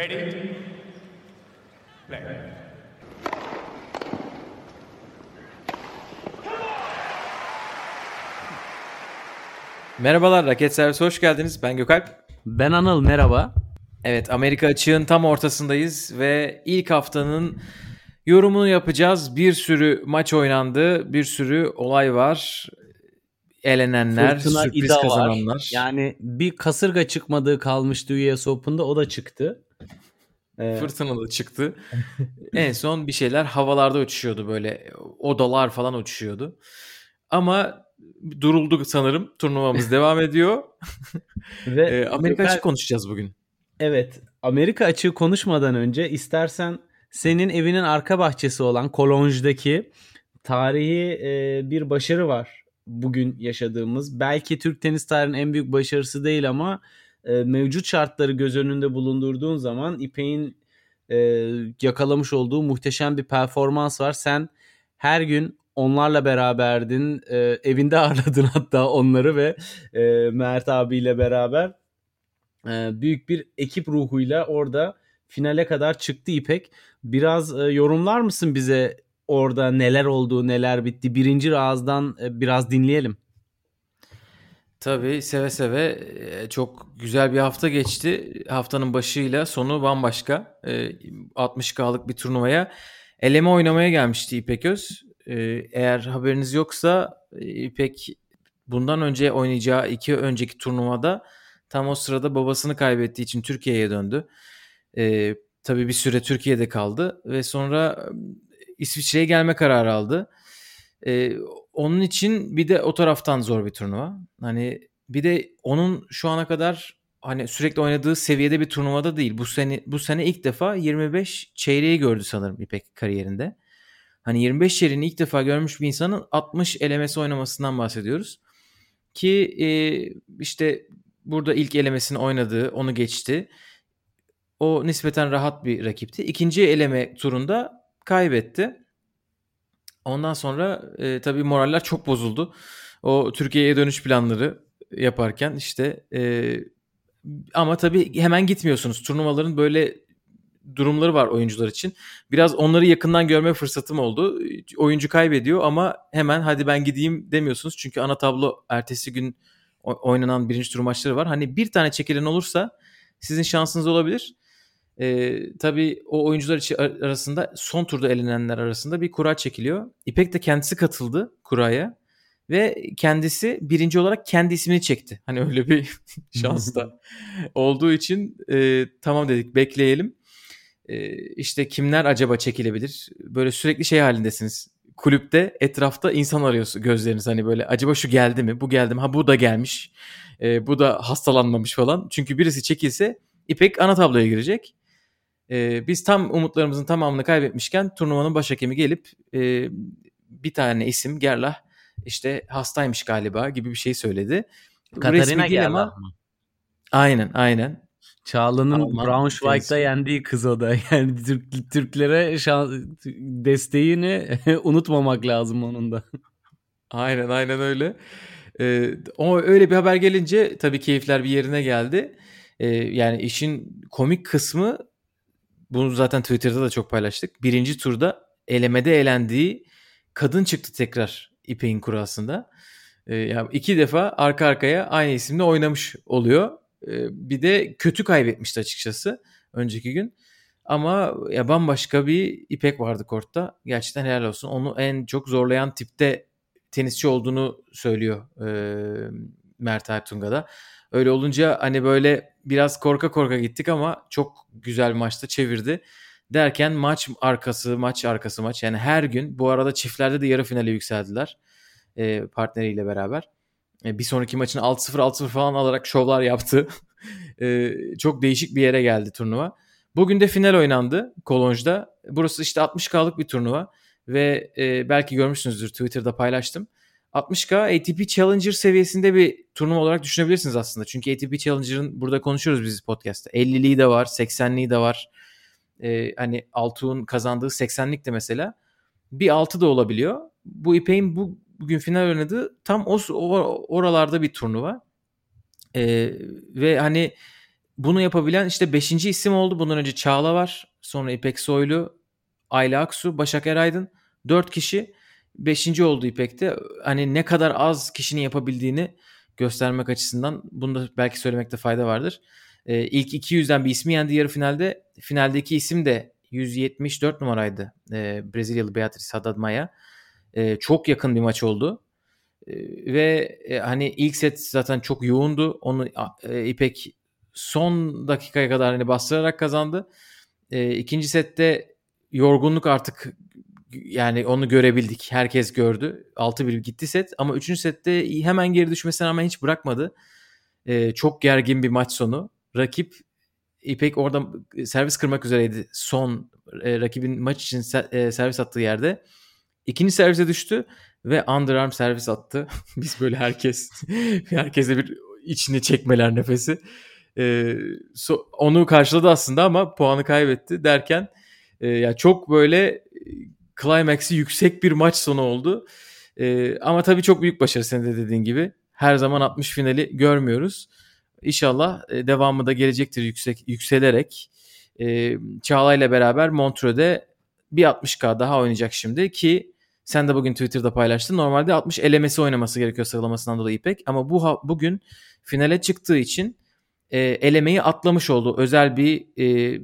Ready? Play. Merhabalar Raket Servisi hoş geldiniz. Ben Gökalp. Ben Anıl merhaba. Evet Amerika açığın tam ortasındayız ve ilk haftanın yorumunu yapacağız. Bir sürü maç oynandı, bir sürü olay var. Elenenler, Fırtına sürpriz kazananlar. var. Yani bir kasırga çıkmadığı kalmıştı US Open'da o da çıktı. Ee, Fırtınalı çıktı. en son bir şeyler havalarda uçuşuyordu böyle. Odalar falan uçuşuyordu. Ama duruldu sanırım. Turnuvamız devam ediyor. ve Ee, Amerika açık konuşacağız bugün. Evet. Amerika açığı konuşmadan önce istersen senin evinin arka bahçesi olan Kolonj'daki tarihi e, bir başarı var bugün yaşadığımız. Belki Türk tenis tarihinin en büyük başarısı değil ama e, mevcut şartları göz önünde bulundurduğun zaman İpek'in e, yakalamış olduğu muhteşem bir performans var. Sen her gün onlarla beraberdin. E, evinde ağırladın hatta onları ve e, Mert abiyle beraber e, büyük bir ekip ruhuyla orada finale kadar çıktı İpek. Biraz e, yorumlar mısın bize orada neler oldu, neler bitti? Birinci ağızdan e, biraz dinleyelim. Tabii seve seve e, çok güzel bir hafta geçti. Haftanın başıyla sonu bambaşka. E, 60K'lık bir turnuvaya eleme oynamaya gelmişti İpek Öz. E, Eğer haberiniz yoksa e, İpek bundan önce oynayacağı iki önceki turnuvada tam o sırada babasını kaybettiği için Türkiye'ye döndü. E, tabii bir süre Türkiye'de kaldı ve sonra e, İsviçre'ye gelme kararı aldı. E, onun için bir de o taraftan zor bir turnuva. Hani bir de onun şu ana kadar hani sürekli oynadığı seviyede bir turnuvada değil. Bu sene bu sene ilk defa 25 çeyreği gördü sanırım İpek kariyerinde. Hani 25 çeyreğini ilk defa görmüş bir insanın 60 elemesi oynamasından bahsediyoruz. Ki e, işte burada ilk elemesini oynadığı, onu geçti. O nispeten rahat bir rakipti. İkinci eleme turunda kaybetti. Ondan sonra e, tabii moraller çok bozuldu. O Türkiye'ye dönüş planları yaparken işte e, ama tabii hemen gitmiyorsunuz. Turnuvaların böyle durumları var oyuncular için. Biraz onları yakından görme fırsatım oldu. Oyuncu kaybediyor ama hemen hadi ben gideyim demiyorsunuz. Çünkü ana tablo ertesi gün oynanan birinci tur maçları var. Hani bir tane çekilen olursa sizin şansınız olabilir. Ee, tabii o oyuncular içi arasında son turda elenenler arasında bir kura çekiliyor. İpek de kendisi katıldı kuraya ve kendisi birinci olarak kendi ismini çekti. Hani öyle bir şans da olduğu için e, tamam dedik bekleyelim. E, işte kimler acaba çekilebilir? Böyle sürekli şey halindesiniz. Kulüpte etrafta insan arıyorsun gözleriniz hani böyle acaba şu geldi mi? Bu geldi mi? Ha bu da gelmiş. E, bu da hastalanmamış falan. Çünkü birisi çekilse İpek ana tabloya girecek. Ee, biz tam umutlarımızın tamamını kaybetmişken turnuvanın baş hakemi gelip e, bir tane isim Gerlah işte hastaymış galiba gibi bir şey söyledi. Katarina geldi ama- ama. Aynen aynen. Çağla'nın Braunschweig'da yendiği kız o da. Yani Türk, Türklere şan, desteğini unutmamak lazım onun da. Aynen aynen öyle. Ee, o öyle bir haber gelince tabii keyifler bir yerine geldi. Ee, yani işin komik kısmı bunu zaten Twitter'da da çok paylaştık. Birinci turda elemede elendiği kadın çıktı tekrar İpek'in kurasında. Ee, yani iki defa arka arkaya aynı isimle oynamış oluyor. Ee, bir de kötü kaybetmişti açıkçası önceki gün. Ama ya bambaşka bir İpek vardı kortta. Gerçekten helal olsun. Onu en çok zorlayan tipte tenisçi olduğunu söylüyor e, Mert Ertunga'da. Öyle olunca hani böyle biraz korka korka gittik ama çok güzel maçta çevirdi. Derken maç arkası maç arkası maç yani her gün bu arada çiftlerde de yarı finale yükseldiler e, partneriyle beraber. E, bir sonraki maçını 6-0 6-0 falan alarak şovlar yaptı. E, çok değişik bir yere geldi turnuva. Bugün de final oynandı Kolonj'da. Burası işte 60K'lık bir turnuva ve e, belki görmüşsünüzdür Twitter'da paylaştım. 60K ATP Challenger seviyesinde bir turnuva olarak düşünebilirsiniz aslında. Çünkü ATP Challenger'ın burada konuşuyoruz biz podcast'ta. 50'liği de var, 80'liği de var. Ee, hani Altuğ'un kazandığı 80'lik de mesela. Bir 6 da olabiliyor. Bu İpek'in bu bugün final oynadığı tam o, o oralarda bir turnuva. Ee, ve hani bunu yapabilen işte 5. isim oldu. Bundan önce Çağla var. Sonra İpek Soylu, Ayla Aksu, Başak Eraydın. 4 kişi. 5. oldu İpek'te. Hani ne kadar az kişinin yapabildiğini göstermek açısından bunu da belki söylemekte fayda vardır. Ee, ilk 200'den bir ismi yendi yarı finalde. Finaldeki isim de 174 numaraydı. Ee, Brezilyalı Beatriz Haddad Maya. Ee, çok yakın bir maç oldu. Ee, ve e, hani ilk set zaten çok yoğundu. Onu e, İpek son dakikaya kadar hani bastırarak kazandı. E, ikinci sette yorgunluk artık yani onu görebildik. Herkes gördü. 6-1 gitti set ama 3. sette hemen geri düşmesine rağmen hiç bırakmadı. E, çok gergin bir maç sonu. Rakip İpek orada servis kırmak üzereydi son e, rakibin maç için e, servis attığı yerde. İkinci servise düştü ve underarm servis attı. Biz böyle herkes herkese bir içine çekmeler nefesi. E, so, onu karşıladı aslında ama puanı kaybetti derken e, ya çok böyle climax'i yüksek bir maç sonu oldu. E, ama tabii çok büyük başarı senin de dediğin gibi. Her zaman 60 finali görmüyoruz. İnşallah e, devamı da gelecektir yüksek yükselerek. E, Çağla ile beraber Montreux'de bir 60K daha oynayacak şimdi ki sen de bugün Twitter'da paylaştın. Normalde 60 elemesi oynaması gerekiyor sıralamasından dolayı İpek. Ama bu bugün finale çıktığı için e, elemeyi atlamış oldu. Özel bir e,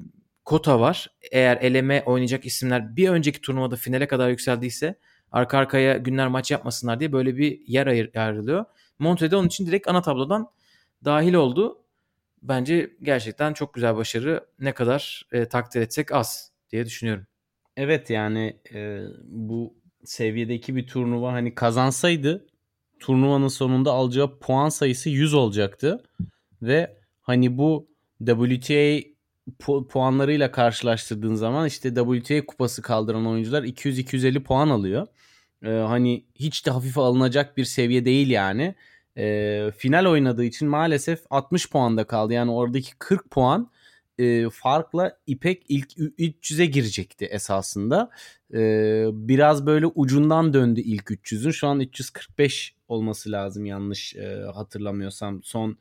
kota var. Eğer eleme oynayacak isimler bir önceki turnuvada finale kadar yükseldiyse arka arkaya günler maç yapmasınlar diye böyle bir yer ayır, ayrılıyor. Montreux'de onun için direkt ana tablodan dahil oldu. Bence gerçekten çok güzel başarı. Ne kadar e, takdir etsek az diye düşünüyorum. Evet yani e, bu seviyedeki bir turnuva hani kazansaydı turnuvanın sonunda alacağı puan sayısı 100 olacaktı. Ve hani bu WTA pu- puanlarıyla karşılaştırdığın zaman işte WTA kupası kaldıran oyuncular 200-250 puan alıyor. Ee, hani hiç de hafife alınacak bir seviye değil yani. Ee, final oynadığı için maalesef 60 puanda kaldı. Yani oradaki 40 puan e, farkla İpek ilk 300'e girecekti esasında. E, biraz böyle ucundan döndü ilk 300'ün. Şu an 345 olması lazım yanlış e, hatırlamıyorsam. Son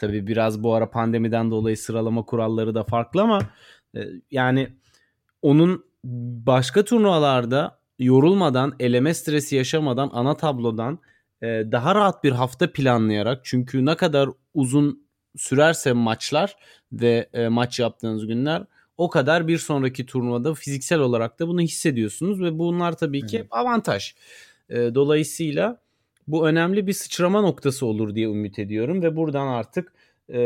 tabii biraz bu ara pandemiden dolayı sıralama kuralları da farklı ama e, yani onun başka turnuvalarda yorulmadan, eleme stresi yaşamadan ana tablodan e, daha rahat bir hafta planlayarak çünkü ne kadar uzun sürerse maçlar ve e, maç yaptığınız günler o kadar bir sonraki turnuvada fiziksel olarak da bunu hissediyorsunuz ve bunlar tabii ki evet. avantaj. E, dolayısıyla bu önemli bir sıçrama noktası olur diye ümit ediyorum ve buradan artık e,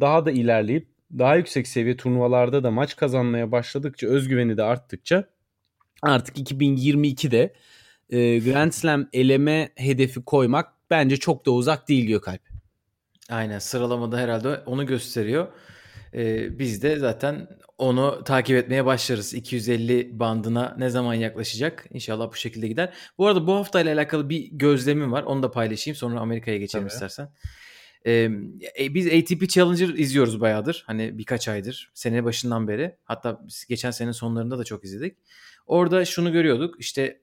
daha da ilerleyip daha yüksek seviye turnuvalarda da maç kazanmaya başladıkça özgüveni de arttıkça artık 2022'de e, Grand Slam eleme hedefi koymak bence çok da uzak değil Gökalp. Aynen sıralamada herhalde onu gösteriyor. Ee, biz de zaten onu takip etmeye başlarız. 250 bandına ne zaman yaklaşacak? İnşallah bu şekilde gider. Bu arada bu hafta ile alakalı bir gözlemim var. Onu da paylaşayım. Sonra Amerika'ya geçelim Tabii. istersen. Ee, biz ATP Challenger izliyoruz bayağıdır. Hani birkaç aydır. Sene başından beri. Hatta geçen senenin sonlarında da çok izledik. Orada şunu görüyorduk. İşte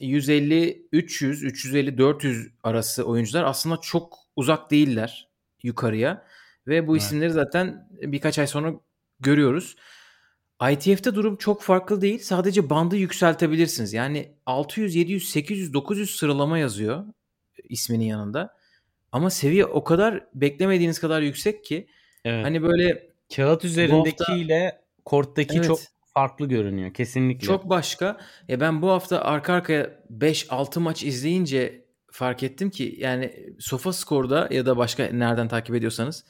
150, 300, 350, 400 arası oyuncular aslında çok uzak değiller yukarıya. Ve bu evet. isimleri zaten birkaç ay sonra görüyoruz. ITF'te durum çok farklı değil. Sadece bandı yükseltebilirsiniz. Yani 600, 700, 800, 900 sıralama yazıyor isminin yanında. Ama seviye o kadar beklemediğiniz kadar yüksek ki evet. hani böyle kağıt üzerindekiyle hafta... korttaki evet. çok farklı görünüyor kesinlikle. Çok başka. Ya ben bu hafta arka arkaya 5-6 maç izleyince fark ettim ki yani Sofa Score'da ya da başka nereden takip ediyorsanız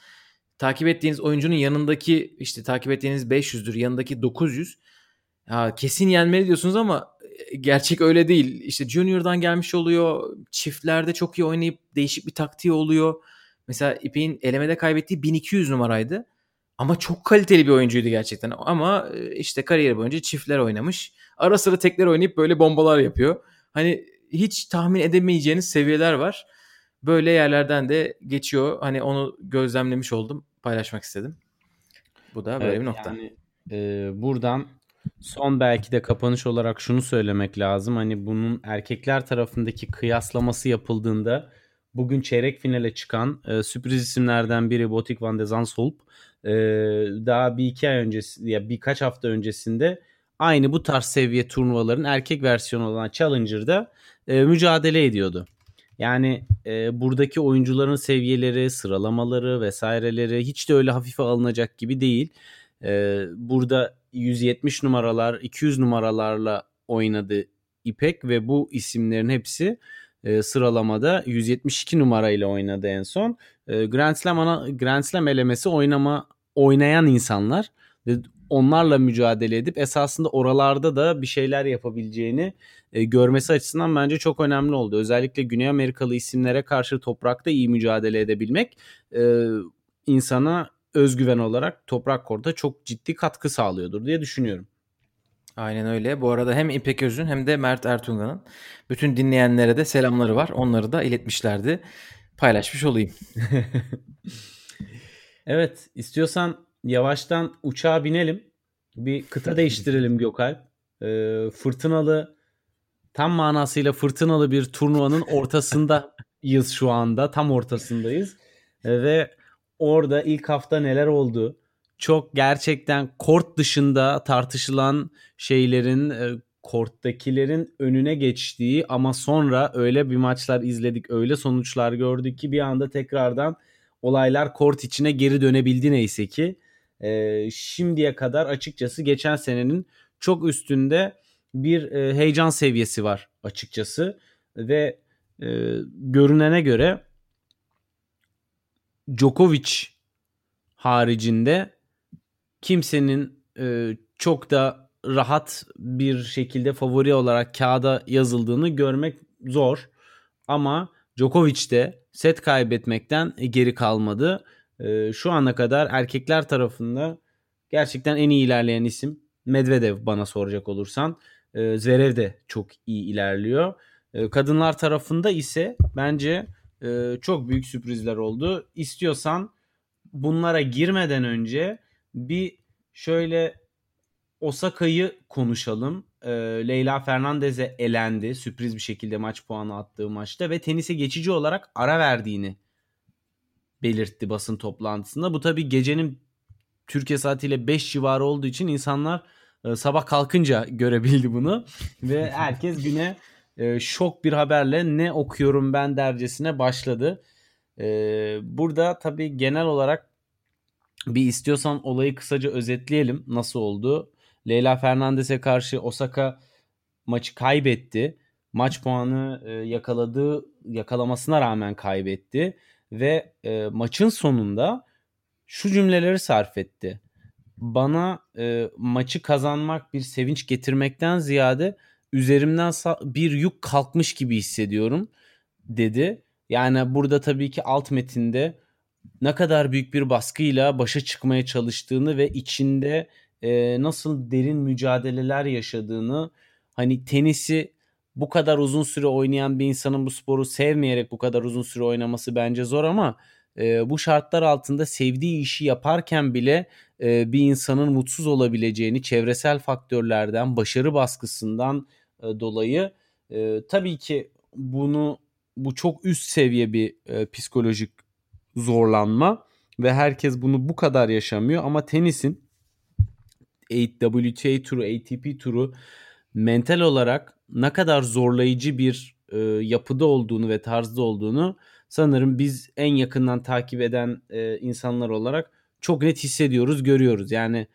takip ettiğiniz oyuncunun yanındaki işte takip ettiğiniz 500'dür yanındaki 900 ya kesin yenmeli diyorsunuz ama e, gerçek öyle değil. İşte Junior'dan gelmiş oluyor. Çiftlerde çok iyi oynayıp değişik bir taktiği oluyor. Mesela İpek'in elemede kaybettiği 1200 numaraydı. Ama çok kaliteli bir oyuncuydu gerçekten. Ama e, işte kariyeri boyunca çiftler oynamış. Ara sıra tekler oynayıp böyle bombalar yapıyor. Hani hiç tahmin edemeyeceğiniz seviyeler var. Böyle yerlerden de geçiyor. Hani onu gözlemlemiş oldum. Paylaşmak istedim. Bu da böyle evet, bir nokta. Yani, e, buradan son belki de kapanış olarak şunu söylemek lazım. Hani bunun erkekler tarafındaki kıyaslaması yapıldığında bugün çeyrek finale çıkan e, sürpriz isimlerden biri Botik van de Zandschulp. E, daha bir iki ay öncesi ya birkaç hafta öncesinde aynı bu tarz seviye turnuvaların erkek versiyonu olan Challenger'da e, mücadele ediyordu. Yani e, buradaki oyuncuların seviyeleri, sıralamaları vesaireleri hiç de öyle hafife alınacak gibi değil. E, burada 170 numaralar, 200 numaralarla oynadı İpek ve bu isimlerin hepsi e, sıralamada 172 numarayla oynadı en son. E, Grand Slam ana Grand Slam elemesi oynama oynayan insanlar ve onlarla mücadele edip esasında oralarda da bir şeyler yapabileceğini e, görmesi açısından bence çok önemli oldu. Özellikle Güney Amerikalı isimlere karşı toprakta iyi mücadele edebilmek e, insana özgüven olarak toprak korta çok ciddi katkı sağlıyordur diye düşünüyorum. Aynen öyle. Bu arada hem İpek Öz'ün hem de Mert Ertungan'ın bütün dinleyenlere de selamları var. Onları da iletmişlerdi. Paylaşmış olayım. evet, istiyorsan yavaştan uçağa binelim. Bir kıta değiştirelim Gökalp. Ee, fırtınalı tam manasıyla fırtınalı bir turnuvanın ortasındayız şu anda. Tam ortasındayız. Ee, ve orada ilk hafta neler oldu? Çok gerçekten kort dışında tartışılan şeylerin e, korttakilerin önüne geçtiği ama sonra öyle bir maçlar izledik, öyle sonuçlar gördük ki bir anda tekrardan olaylar kort içine geri dönebildi neyse ki. Ee, şimdiye kadar açıkçası geçen senenin çok üstünde bir e, heyecan seviyesi var açıkçası ve e, görünene göre Djokovic haricinde kimsenin e, çok da rahat bir şekilde favori olarak kağıda yazıldığını görmek zor. Ama Djokovic de set kaybetmekten geri kalmadı. E, şu ana kadar erkekler tarafında gerçekten en iyi ilerleyen isim Medvedev bana soracak olursan. E, Zverev de çok iyi ilerliyor. E, kadınlar tarafında ise bence e, çok büyük sürprizler oldu. İstiyorsan bunlara girmeden önce bir şöyle Osaka'yı konuşalım. Leyla Fernandez'e elendi sürpriz bir şekilde maç puanı attığı maçta ve tenise geçici olarak ara verdiğini belirtti basın toplantısında. Bu tabii gecenin Türkiye saatiyle 5 civarı olduğu için insanlar e, sabah kalkınca görebildi bunu ve herkes güne e, şok bir haberle ne okuyorum ben dercesine başladı. E, burada tabii genel olarak bir istiyorsan olayı kısaca özetleyelim nasıl oldu. Leyla Fernandez'e karşı Osaka maçı kaybetti. Maç puanı yakaladığı yakalamasına rağmen kaybetti ve e, maçın sonunda şu cümleleri sarf etti. Bana e, maçı kazanmak bir sevinç getirmekten ziyade üzerimden bir yük kalkmış gibi hissediyorum dedi. Yani burada tabii ki alt metinde ne kadar büyük bir baskıyla başa çıkmaya çalıştığını ve içinde e, nasıl derin mücadeleler yaşadığını hani tenisi bu kadar uzun süre oynayan bir insanın bu sporu sevmeyerek bu kadar uzun süre oynaması bence zor ama e, bu şartlar altında sevdiği işi yaparken bile e, bir insanın mutsuz olabileceğini çevresel faktörlerden, başarı baskısından e, dolayı e, tabii ki bunu bu çok üst seviye bir e, psikolojik zorlanma ve herkes bunu bu kadar yaşamıyor ama tenisin WTA turu, ATP turu mental olarak ne kadar zorlayıcı bir e, yapıda olduğunu ve tarzda olduğunu sanırım biz en yakından takip eden e, insanlar olarak çok net hissediyoruz, görüyoruz. Yani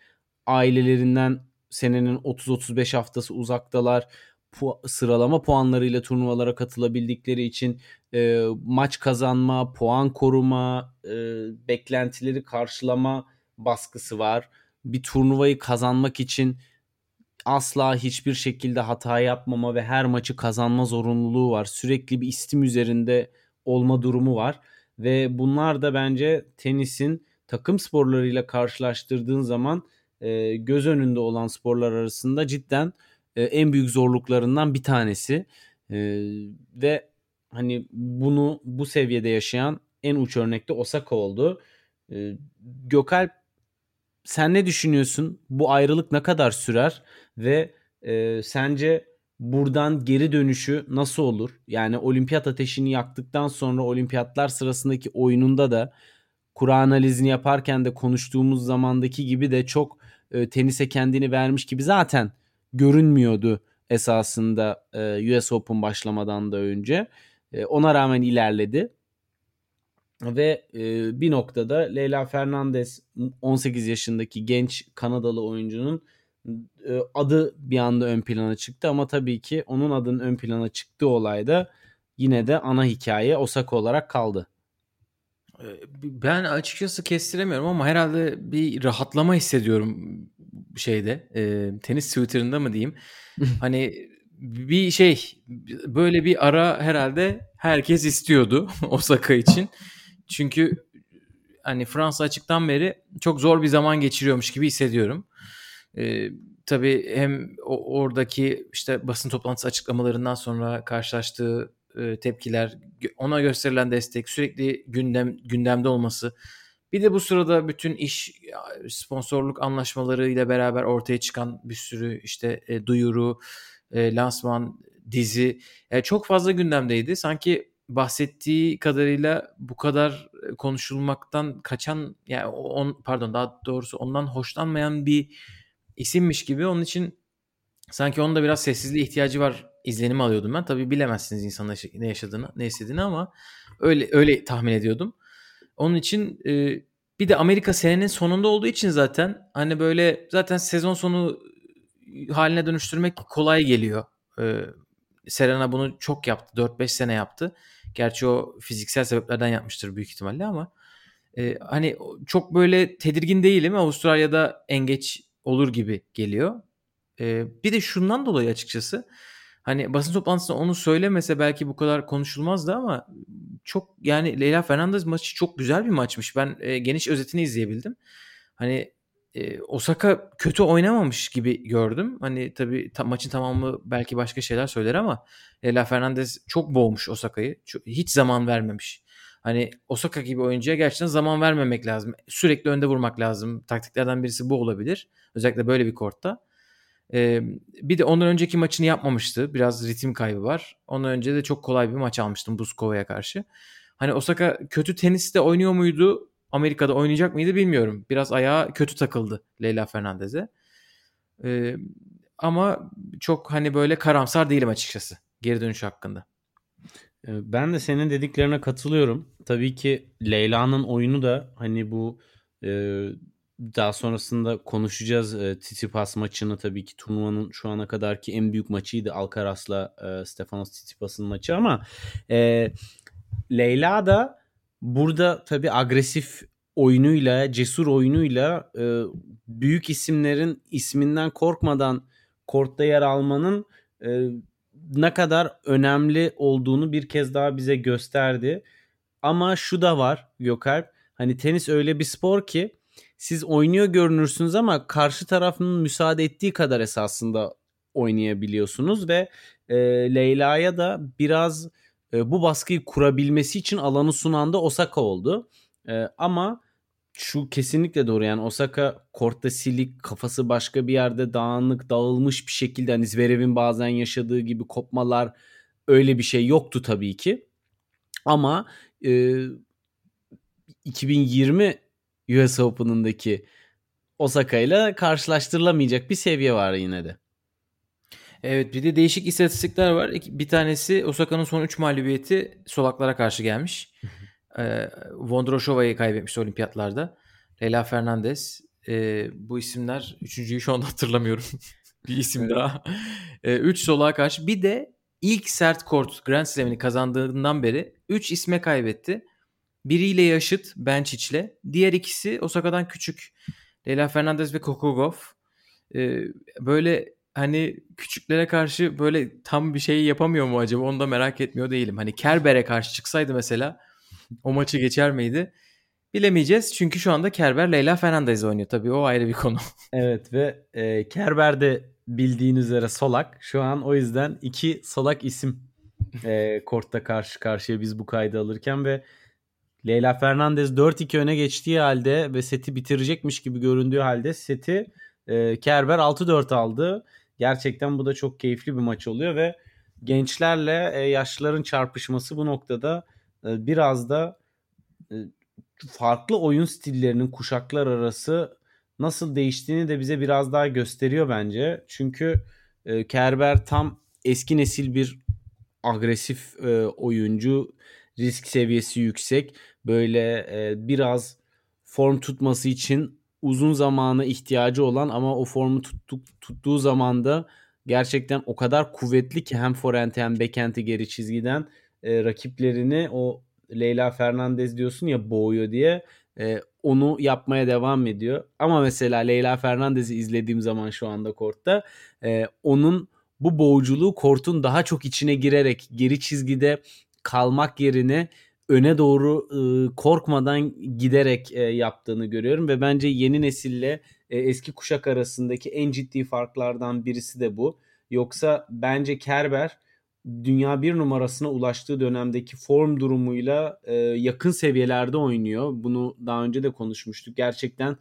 ailelerinden senenin 30-35 haftası uzaktalar. Pu- sıralama puanlarıyla turnuvalara katılabildikleri için e, maç kazanma, puan koruma, e, beklentileri karşılama baskısı var. Bir turnuvayı kazanmak için asla hiçbir şekilde hata yapmama ve her maçı kazanma zorunluluğu var. Sürekli bir istim üzerinde olma durumu var ve bunlar da bence tenisin takım sporlarıyla karşılaştırdığın zaman e, göz önünde olan sporlar arasında cidden e, en büyük zorluklarından bir tanesi e, ve hani bunu bu seviyede yaşayan en uç örnekte Osaka oldu. E, Gökalp sen ne düşünüyorsun? Bu ayrılık ne kadar sürer ve e, sence buradan geri dönüşü nasıl olur? Yani olimpiyat ateşini yaktıktan sonra olimpiyatlar sırasındaki oyununda da kura analizini yaparken de konuştuğumuz zamandaki gibi de çok e, tenise kendini vermiş gibi zaten görünmüyordu esasında e, US Open başlamadan da önce. E, ona rağmen ilerledi. Ve e, bir noktada Leyla Fernandez 18 yaşındaki genç Kanadalı oyuncunun e, adı bir anda ön plana çıktı ama tabii ki onun adının ön plana çıktığı olayda yine de ana hikaye Osaka olarak kaldı. Ben açıkçası kestiremiyorum ama herhalde bir rahatlama hissediyorum şeyde e, tenis Twitter'ında mı diyeyim. hani bir şey böyle bir ara herhalde herkes istiyordu Osaka için. Çünkü hani Fransa açıktan beri çok zor bir zaman geçiriyormuş gibi hissediyorum. Ee, tabii hem oradaki işte basın toplantısı açıklamalarından sonra karşılaştığı e, tepkiler, ona gösterilen destek, sürekli gündem gündemde olması. Bir de bu sırada bütün iş sponsorluk anlaşmaları ile beraber ortaya çıkan bir sürü işte e, duyuru, e, lansman, dizi e, çok fazla gündemdeydi. Sanki bahsettiği kadarıyla bu kadar e, konuşulmaktan kaçan yani on, pardon daha doğrusu ondan hoşlanmayan bir isimmiş gibi. Onun için sanki onun da biraz sessizliğe ihtiyacı var izlenimi alıyordum ben. Tabii bilemezsiniz insanın ne yaşadığını, ne istediğini ama öyle öyle tahmin ediyordum. Onun için e, bir de Amerika senenin sonunda olduğu için zaten hani böyle zaten sezon sonu haline dönüştürmek kolay geliyor. E, Serena bunu çok yaptı. 4-5 sene yaptı. Gerçi o fiziksel sebeplerden yapmıştır büyük ihtimalle ama e, hani çok böyle tedirgin değilim. Avustralya'da en geç olur gibi geliyor. E, bir de şundan dolayı açıkçası hani basın toplantısında onu söylemese belki bu kadar konuşulmazdı ama çok yani Leyla Fernandez maçı çok güzel bir maçmış. Ben e, geniş özetini izleyebildim. Hani e, Osaka kötü oynamamış gibi gördüm. Hani tabii ta, maçın tamamı belki başka şeyler söyler ama Leyla Fernandez çok boğmuş Osaka'yı. Hiç zaman vermemiş. Hani Osaka gibi oyuncuya gerçekten zaman vermemek lazım. Sürekli önde vurmak lazım. Taktiklerden birisi bu olabilir. Özellikle böyle bir kortta. Ee, bir de ondan önceki maçını yapmamıştı. Biraz ritim kaybı var. Ondan önce de çok kolay bir maç almıştım Buskova'ya karşı. Hani Osaka kötü teniste oynuyor muydu? Amerika'da oynayacak mıydı bilmiyorum. Biraz ayağı kötü takıldı Leyla Fernandez'e. Ee, ama çok hani böyle karamsar değilim açıkçası geri dönüş hakkında. Ee, ben de senin dediklerine katılıyorum. Tabii ki Leyla'nın oyunu da hani bu e, daha sonrasında konuşacağız e, Tsitsipas maçını tabii ki turnuvanın şu ana kadarki en büyük maçıydı Alcaraz'la e, Stefanos Tsitsipas'ın maçı ama e, Leyla da burada tabii agresif oyunuyla, cesur oyunuyla e, büyük isimlerin isminden korkmadan kortta yer almanın e, ne kadar önemli olduğunu bir kez daha bize gösterdi. Ama şu da var Gökalp. Hani tenis öyle bir spor ki siz oynuyor görünürsünüz ama karşı tarafın müsaade ettiği kadar esasında oynayabiliyorsunuz ve e, Leyla'ya da biraz e, bu baskıyı kurabilmesi için alanı sunan da Osaka oldu. E, ama şu kesinlikle doğru yani Osaka kortta silik kafası başka bir yerde dağınık dağılmış bir şekilde hani Zverev'in bazen yaşadığı gibi kopmalar öyle bir şey yoktu tabii ki. Ama e, 2020 US Open'ındaki Osaka ile karşılaştırılamayacak bir seviye var yine de. Evet bir de değişik istatistikler var. Bir tanesi Osaka'nın son 3 mağlubiyeti solaklara karşı gelmiş. e, Vondroshova'yı kaybetmiş olimpiyatlarda. Leyla Fernandez. E, bu isimler üçüncüyü şu anda hatırlamıyorum. bir isim evet. daha. 3 e, solağa karşı. Bir de ilk sert kort Grand Slam'ini kazandığından beri 3 isme kaybetti. Biriyle yaşıt Bencic'le. Diğer ikisi Osaka'dan küçük. Leyla Fernandez ve Kokogov. Ee, böyle hani küçüklere karşı böyle tam bir şey yapamıyor mu acaba onu da merak etmiyor değilim. Hani Kerber'e karşı çıksaydı mesela o maçı geçer miydi? Bilemeyeceğiz çünkü şu anda Kerber Leyla Fernandez oynuyor tabii o ayrı bir konu. Evet ve e, Kerber de bildiğin üzere solak. Şu an o yüzden iki solak isim e, kortta karşı karşıya biz bu kaydı alırken ve Leyla Fernandez 4-2 öne geçtiği halde ve seti bitirecekmiş gibi göründüğü halde seti e, Kerber 6-4 aldı. Gerçekten bu da çok keyifli bir maç oluyor ve gençlerle e, yaşlıların çarpışması bu noktada e, biraz da e, farklı oyun stillerinin kuşaklar arası nasıl değiştiğini de bize biraz daha gösteriyor bence. Çünkü Kerber tam eski nesil bir agresif oyuncu, risk seviyesi yüksek. Böyle biraz form tutması için uzun zamana ihtiyacı olan ama o formu tuttuk, tuttuğu zaman da gerçekten o kadar kuvvetli ki hem forente hem backend'i geri çizgiden e, rakiplerini o Leyla Fernandez diyorsun ya boğuyor diye e, onu yapmaya devam ediyor. Ama mesela Leyla Fernandez'i izlediğim zaman şu anda kortta e, onun bu boğuculuğu kortun daha çok içine girerek geri çizgide kalmak yerine öne doğru e, korkmadan giderek e, yaptığını görüyorum ve bence yeni nesille e, eski kuşak arasındaki en ciddi farklardan birisi de bu. Yoksa bence Kerber dünya bir numarasına ulaştığı dönemdeki form durumuyla e, yakın seviyelerde oynuyor. Bunu daha önce de konuşmuştuk. Gerçekten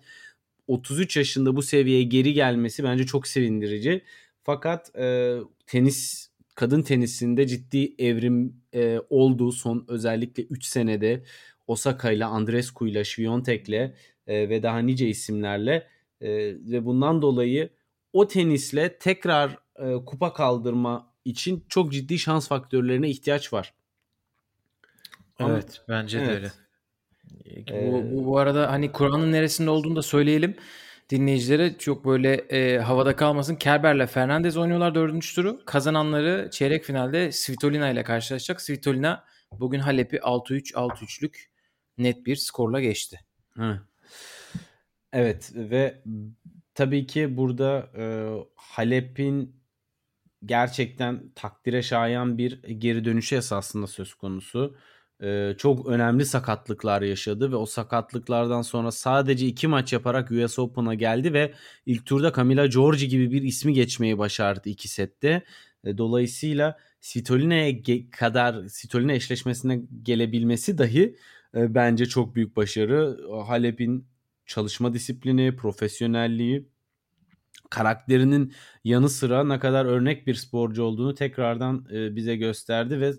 33 yaşında bu seviyeye geri gelmesi bence çok sevindirici. Fakat e, tenis kadın tenisinde ciddi evrim e, oldu son özellikle 3 senede Osaka ile Andrescu ile ile e, ve daha nice isimlerle e, ve bundan dolayı o tenisle tekrar e, kupa kaldırma için çok ciddi şans faktörlerine ihtiyaç var. Evet Ama, bence de evet. öyle. Bu, bu, bu arada hani Kur'an'ın neresinde olduğunu da söyleyelim dinleyicilere çok böyle e, havada kalmasın. Kerber'le Fernandez oynuyorlar dördüncü turu. Kazananları çeyrek finalde Svitolina ile karşılaşacak. Svitolina bugün Halep'i 6-3 6-3'lük net bir skorla geçti. Hı. Evet ve tabii ki burada e, Halep'in gerçekten takdire şayan bir geri dönüşü esasında söz konusu e, çok önemli sakatlıklar yaşadı ve o sakatlıklardan sonra sadece iki maç yaparak US Open'a geldi ve ilk turda Camila Giorgi gibi bir ismi geçmeyi başardı iki sette. E, dolayısıyla Svitolina'ya kadar Svitolina eşleşmesine gelebilmesi dahi e, bence çok büyük başarı. Halep'in çalışma disiplini, profesyonelliği, karakterinin yanı sıra ne kadar örnek bir sporcu olduğunu tekrardan e, bize gösterdi ve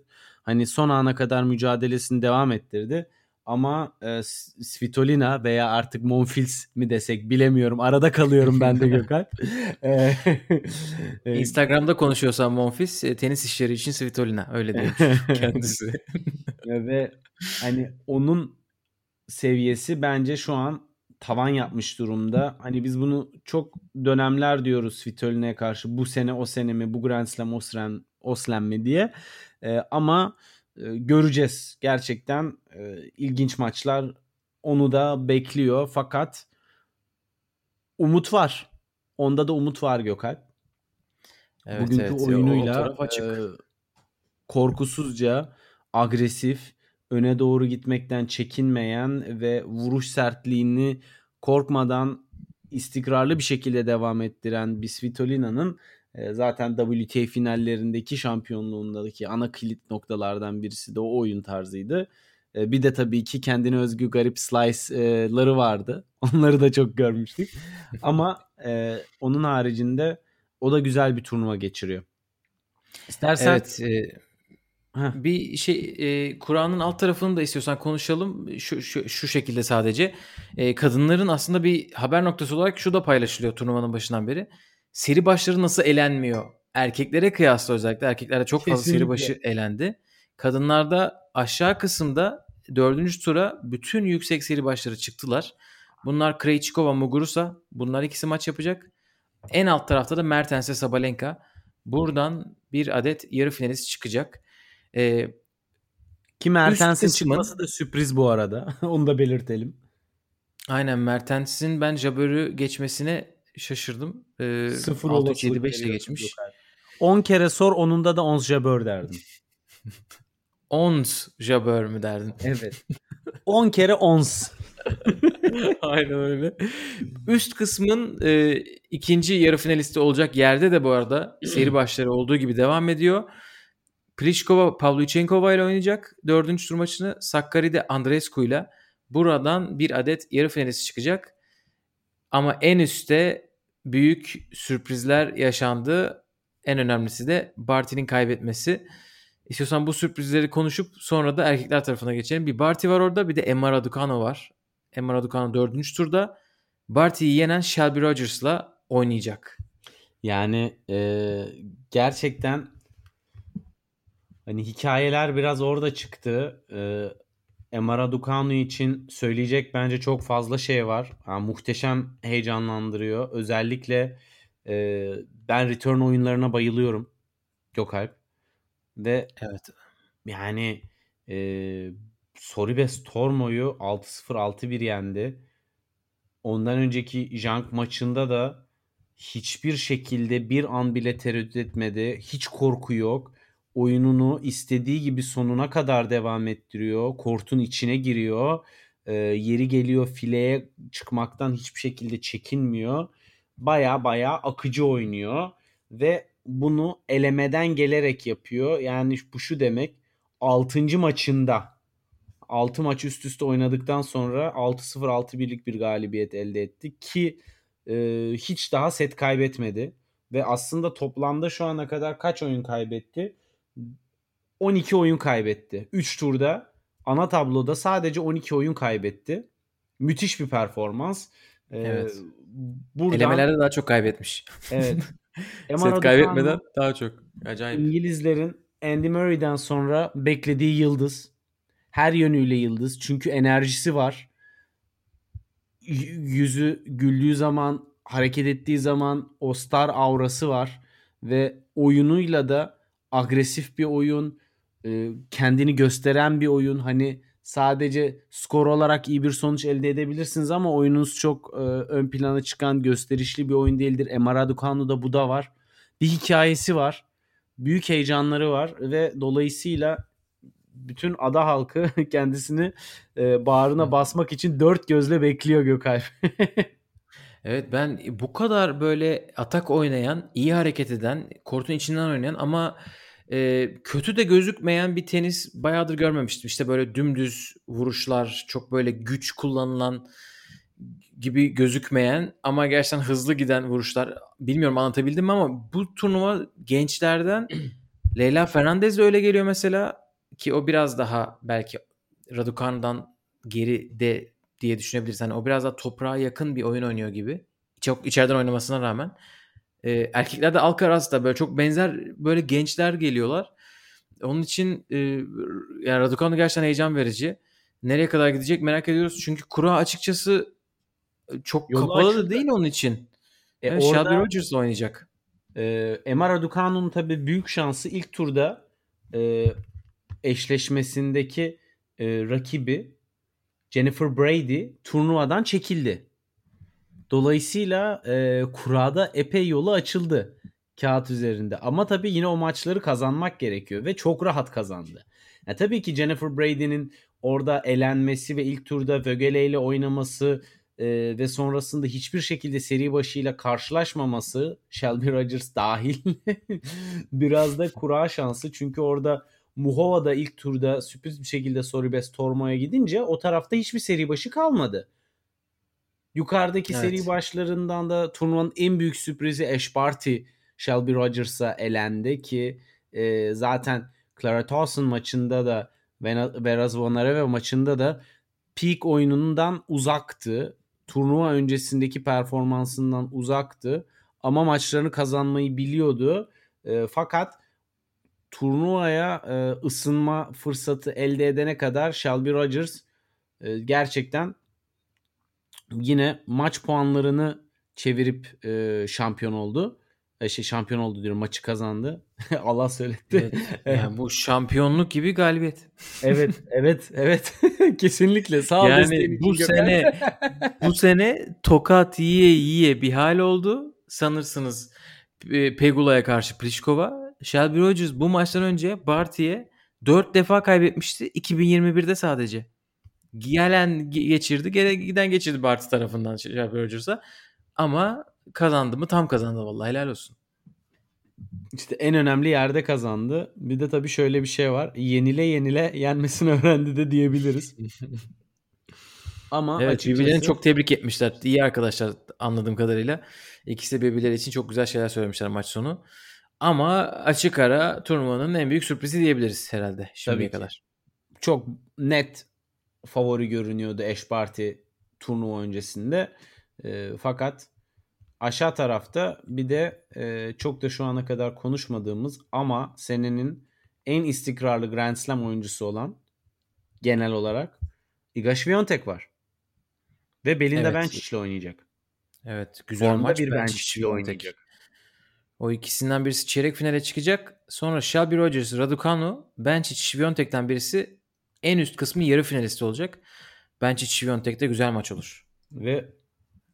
hani son ana kadar mücadelesini devam ettirdi. Ama e, Svitolina veya artık Monfils mi desek bilemiyorum. Arada kalıyorum ben de Gökalp. E, e, Instagram'da konuşuyorsan Monfils e, tenis işleri için Svitolina öyle diyor kendisi. Ve hani onun seviyesi bence şu an tavan yapmış durumda. Hani biz bunu çok dönemler diyoruz Svitolina'ya karşı. Bu sene o sene mi, bu Grand Slam o Slam, o Slam mi diye. E, ama e, göreceğiz. Gerçekten e, ilginç maçlar onu da bekliyor. Fakat umut var. Onda da umut var Gökalp. Evet, Bugünkü evet. oyunuyla açık. E, korkusuzca agresif, öne doğru gitmekten çekinmeyen ve vuruş sertliğini korkmadan istikrarlı bir şekilde devam ettiren bir Svitolina'nın ee, zaten WTA finallerindeki şampiyonluğundaki ana kilit noktalardan birisi de o oyun tarzıydı. Ee, bir de tabii ki kendine özgü garip slice'ları vardı. Onları da çok görmüştük. Ama e, onun haricinde o da güzel bir turnuva geçiriyor. İstersen evet, e, bir şey e, Kur'an'ın alt tarafını da istiyorsan konuşalım. Şu şu, şu şekilde sadece. E, kadınların aslında bir haber noktası olarak şu da paylaşılıyor turnuvanın başından beri seri başları nasıl elenmiyor? Erkeklere kıyasla özellikle erkeklerde çok fazla Kesinlikle. seri başı elendi. Kadınlarda aşağı kısımda dördüncü tura bütün yüksek seri başları çıktılar. Bunlar Krejcikova, Muguruza. Bunlar ikisi maç yapacak. En alt tarafta da Mertens'e Sabalenka. Buradan bir adet yarı finalist çıkacak. Ee, Ki Mertens'in çıkması da sürpriz bu arada. Onu da belirtelim. Aynen Mertens'in ben Jabber'ı geçmesine şaşırdım. Ee, Sıfır 6 5 ile geçmiş. 10 kere sor onunda da 10 jabör derdim. 10 jabör mü derdin? Evet. 10 kere 10. Aynen öyle. Üst kısmın e, ikinci yarı finalisti olacak yerde de bu arada seri başları olduğu gibi devam ediyor. Pliskova Pavlyuchenkova ile oynayacak. Dördüncü tur maçını Sakkari de Andrescu ile. Buradan bir adet yarı finalisti çıkacak. Ama en üstte büyük sürprizler yaşandı. En önemlisi de Barty'nin kaybetmesi. İstiyorsan bu sürprizleri konuşup sonra da erkekler tarafına geçelim. Bir Barty var orada bir de Emma Raducanu var. Emma Raducanu dördüncü turda. Barty'yi yenen Shelby Rogers'la oynayacak. Yani e, gerçekten hani hikayeler biraz orada çıktı. E, Emma Raducanu için söyleyecek bence çok fazla şey var. Yani muhteşem heyecanlandırıyor. Özellikle e, ben return oyunlarına bayılıyorum. Gökalp. Ve Evet. yani e, Soribes Tormo'yu 6-0 6-1 yendi. Ondan önceki Jank maçında da hiçbir şekilde bir an bile tereddüt etmedi. Hiç korku yok. Oyununu istediği gibi sonuna kadar devam ettiriyor. Kortun içine giriyor. E, yeri geliyor fileye çıkmaktan hiçbir şekilde çekinmiyor. Baya baya akıcı oynuyor ve bunu elemeden gelerek yapıyor. Yani bu şu demek 6. maçında 6 maç üst üste oynadıktan sonra 6-0 6-1'lik bir galibiyet elde etti ki e, hiç daha set kaybetmedi ve aslında toplamda şu ana kadar kaç oyun kaybetti? 12 oyun kaybetti. 3 turda ana tabloda sadece 12 oyun kaybetti. Müthiş bir performans. Ee, Evet. buradan Elemelerde daha çok kaybetmiş. evet. Set kaybetmeden daha çok. Acayip. İngilizlerin Andy Murray'den sonra beklediği yıldız. Her yönüyle yıldız. Çünkü enerjisi var. Y- Yüzü güldüğü zaman, hareket ettiği zaman o star aurası var. Ve oyunuyla da agresif bir oyun. e, Kendini gösteren bir oyun. Hani sadece skor olarak iyi bir sonuç elde edebilirsiniz ama oyununuz çok e, ön plana çıkan gösterişli bir oyun değildir. Emma Raducanu'da bu da var. Bir hikayesi var büyük heyecanları var ve dolayısıyla bütün ada halkı kendisini e, bağrına basmak için dört gözle bekliyor Gökalp. Evet ben bu kadar böyle atak oynayan, iyi hareket eden, kortun içinden oynayan ama e, kötü de gözükmeyen bir tenis bayağıdır görmemiştim. İşte böyle dümdüz vuruşlar, çok böyle güç kullanılan gibi gözükmeyen ama gerçekten hızlı giden vuruşlar. Bilmiyorum anlatabildim mi ama bu turnuva gençlerden Leyla Fernandez de öyle geliyor mesela ki o biraz daha belki Raducanu'dan geride diye düşünebiliriz. Hani o biraz daha toprağa yakın bir oyun oynuyor gibi. Çok içeriden oynamasına rağmen. Ee, erkeklerde Alcaraz da böyle çok benzer böyle gençler geliyorlar. Onun için e, yani Raducanu gerçekten heyecan verici. Nereye kadar gidecek merak ediyoruz. Çünkü kura açıkçası çok Yolu kapalı da değil onun için. E, Yani orada- Shelby Rogers oynayacak. E, Emma Raducanu'nun tabii büyük şansı ilk turda e, eşleşmesindeki e, rakibi Jennifer Brady turnuvadan çekildi. Dolayısıyla e, kurada epey yolu açıldı kağıt üzerinde. Ama tabii yine o maçları kazanmak gerekiyor ve çok rahat kazandı. Ya tabii ki Jennifer Brady'nin orada elenmesi ve ilk turda Vögele ile oynaması e, ve sonrasında hiçbir şekilde seri başıyla karşılaşmaması Shelby Rogers dahil biraz da kura şansı. Çünkü orada Muhova da ilk turda sürpriz bir şekilde Soribes Tormo'ya gidince o tarafta hiçbir seri başı kalmadı. Yukarıdaki Evet. seri başlarından da turnuvanın en büyük sürprizi Ash Barty Shelby Rogers'a elendi ki e, zaten Clara Towson maçında da Veraz Vonareve maçında da peak oyunundan uzaktı. Turnuva öncesindeki performansından uzaktı. Ama maçlarını kazanmayı biliyordu. E, fakat turnuvaya e, ısınma fırsatı elde edene kadar Shelby Rogers e, gerçekten yine maç puanlarını çevirip e, şampiyon oldu. E, şey şampiyon oldu diyorum maçı kazandı. Allah söyletti. Evet. Yani bu şampiyonluk gibi galibiyet. evet, evet, evet. Kesinlikle. Sağ ol Yani bu sene bu sene tokat yiye yiye bir hal oldu. Sanırsınız e, Pegula'ya karşı Pliskova. Shelby Rogers bu maçtan önce Barty'ye 4 defa kaybetmişti 2021'de sadece. Gelen ge- geçirdi, giden geçirdi Barty tarafından Shelby Rogers'a. Ama kazandı mı tam kazandı vallahi helal olsun. İşte en önemli yerde kazandı. Bir de tabii şöyle bir şey var. Yenile yenile yenmesini öğrendi de diyebiliriz. Ama Evet açıkçası birbirlerini çok tebrik etmişler. İyi arkadaşlar anladığım kadarıyla. İkisi de birbirleri için çok güzel şeyler söylemişler maç sonu. Ama açık ara turnuvanın en büyük sürprizi diyebiliriz herhalde şimdiye kadar. Çok net favori görünüyordu Eş Parti turnuva öncesinde. E, fakat aşağı tarafta bir de e, çok da şu ana kadar konuşmadığımız ama senenin en istikrarlı Grand Slam oyuncusu olan genel olarak Iga Świątek var. Ve Belinda Evet. Bencic ile oynayacak. Evet güzel Formda maç. bir Bencic ile oynayacak. O ikisinden birisi çeyrek finale çıkacak. Sonra Shelby Rogers, Raducanu, Bencic, Świątek'ten birisi en üst kısmı yarı finalisti olacak. Bencic, de güzel maç olur. Ve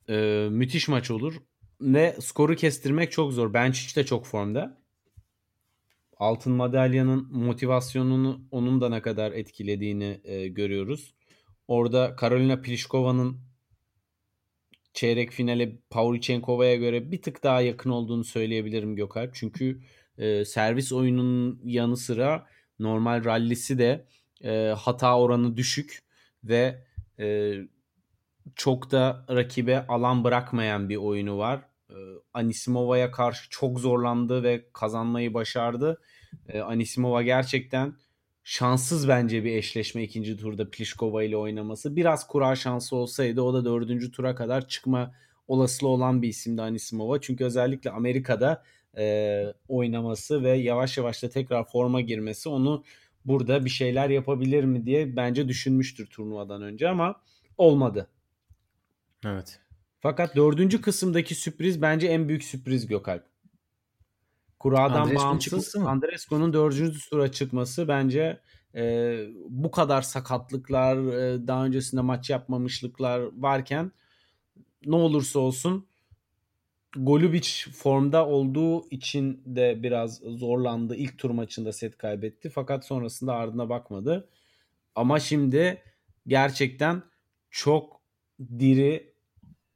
e, müthiş maç olur. Ve skoru kestirmek çok zor. Bencic de çok formda. Altın madalyanın motivasyonunu onun da ne kadar etkilediğini e, görüyoruz. Orada Karolina Pliškova'nın çeyrek finale Pavlyuchenkova'ya göre bir tık daha yakın olduğunu söyleyebilirim Gökalp. Çünkü e, servis oyununun yanı sıra normal rallisi de e, hata oranı düşük ve e, çok da rakibe alan bırakmayan bir oyunu var. E, Anisimova'ya karşı çok zorlandı ve kazanmayı başardı. E, Anisimova gerçekten şanssız bence bir eşleşme ikinci turda Pliskova ile oynaması. Biraz kura şansı olsaydı o da dördüncü tura kadar çıkma olasılığı olan bir isimdi Anisimova. Çünkü özellikle Amerika'da e, oynaması ve yavaş yavaş da tekrar forma girmesi onu burada bir şeyler yapabilir mi diye bence düşünmüştür turnuvadan önce ama olmadı. Evet. Fakat dördüncü kısımdaki sürpriz bence en büyük sürpriz Gökalp. Kuradan bağımsız? Andrescu'nun dördüncü tura çıkması bence e, bu kadar sakatlıklar, e, daha öncesinde maç yapmamışlıklar varken ne olursa olsun Golubic formda olduğu için de biraz zorlandı. İlk tur maçında set kaybetti. Fakat sonrasında ardına bakmadı. Ama şimdi gerçekten çok diri,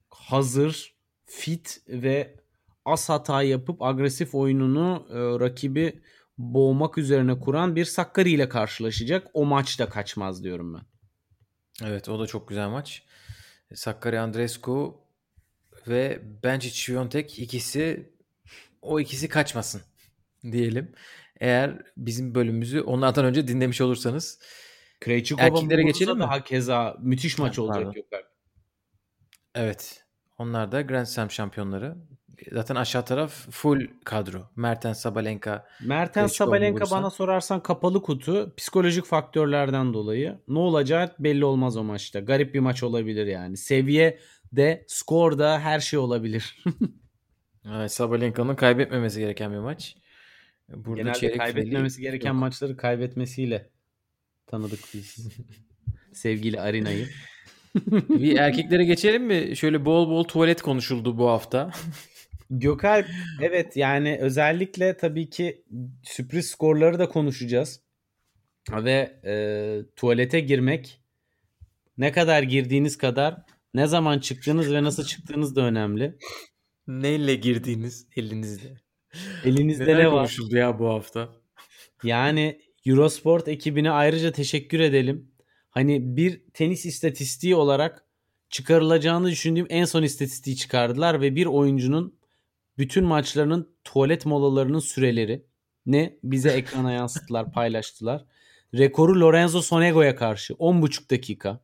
hazır, fit ve az hata yapıp agresif oyununu e, rakibi boğmak üzerine kuran bir Sakkari ile karşılaşacak. O maç da kaçmaz diyorum ben. Evet o da çok güzel maç. Sakkari Andreescu ve Bencic Świątek ikisi o ikisi kaçmasın diyelim. Eğer bizim bölümümüzü onlardan önce dinlemiş olursanız. Krejcikova Erkeklere geçelim mi? Daha keza müthiş maç Ha, olacak pardon. Gökalp. Evet. Onlar da Grand Slam şampiyonları. Zaten aşağı taraf full kadro. Mertens, Sabalenka. Mertens Sabalenka Muguruza. bana sorarsan kapalı kutu psikolojik faktörlerden dolayı ne olacağı belli olmaz o maçta. Garip bir maç olabilir yani. Seviye de skor da her şey olabilir. Evet, Sabalenka'nın kaybetmemesi gereken bir maç. Burada Genelde çeyrek kaybetmemesi gereken yok. maçları kaybetmesiyle tanıdık biz. Sevgili Arina'yı. Bir erkeklere geçelim mi? Şöyle bol bol tuvalet konuşuldu bu hafta. Gökalp evet yani özellikle tabii ki sürpriz skorları da konuşacağız. Ve e, tuvalete girmek ne kadar girdiğiniz kadar ne zaman çıktığınız ve nasıl çıktığınız da önemli. Neyle girdiğiniz elinizde? Elinizde Neler ne var? konuşuldu ya bu hafta? Yani Eurosport ekibine ayrıca teşekkür edelim. Hani bir tenis istatistiği olarak çıkarılacağını düşündüğüm en son istatistiği çıkardılar ve bir oyuncunun bütün maçlarının tuvalet molalarının süreleri ne bize ekrana yansıttılar, paylaştılar. Rekoru Lorenzo Sonego'ya karşı 10,5 dakika.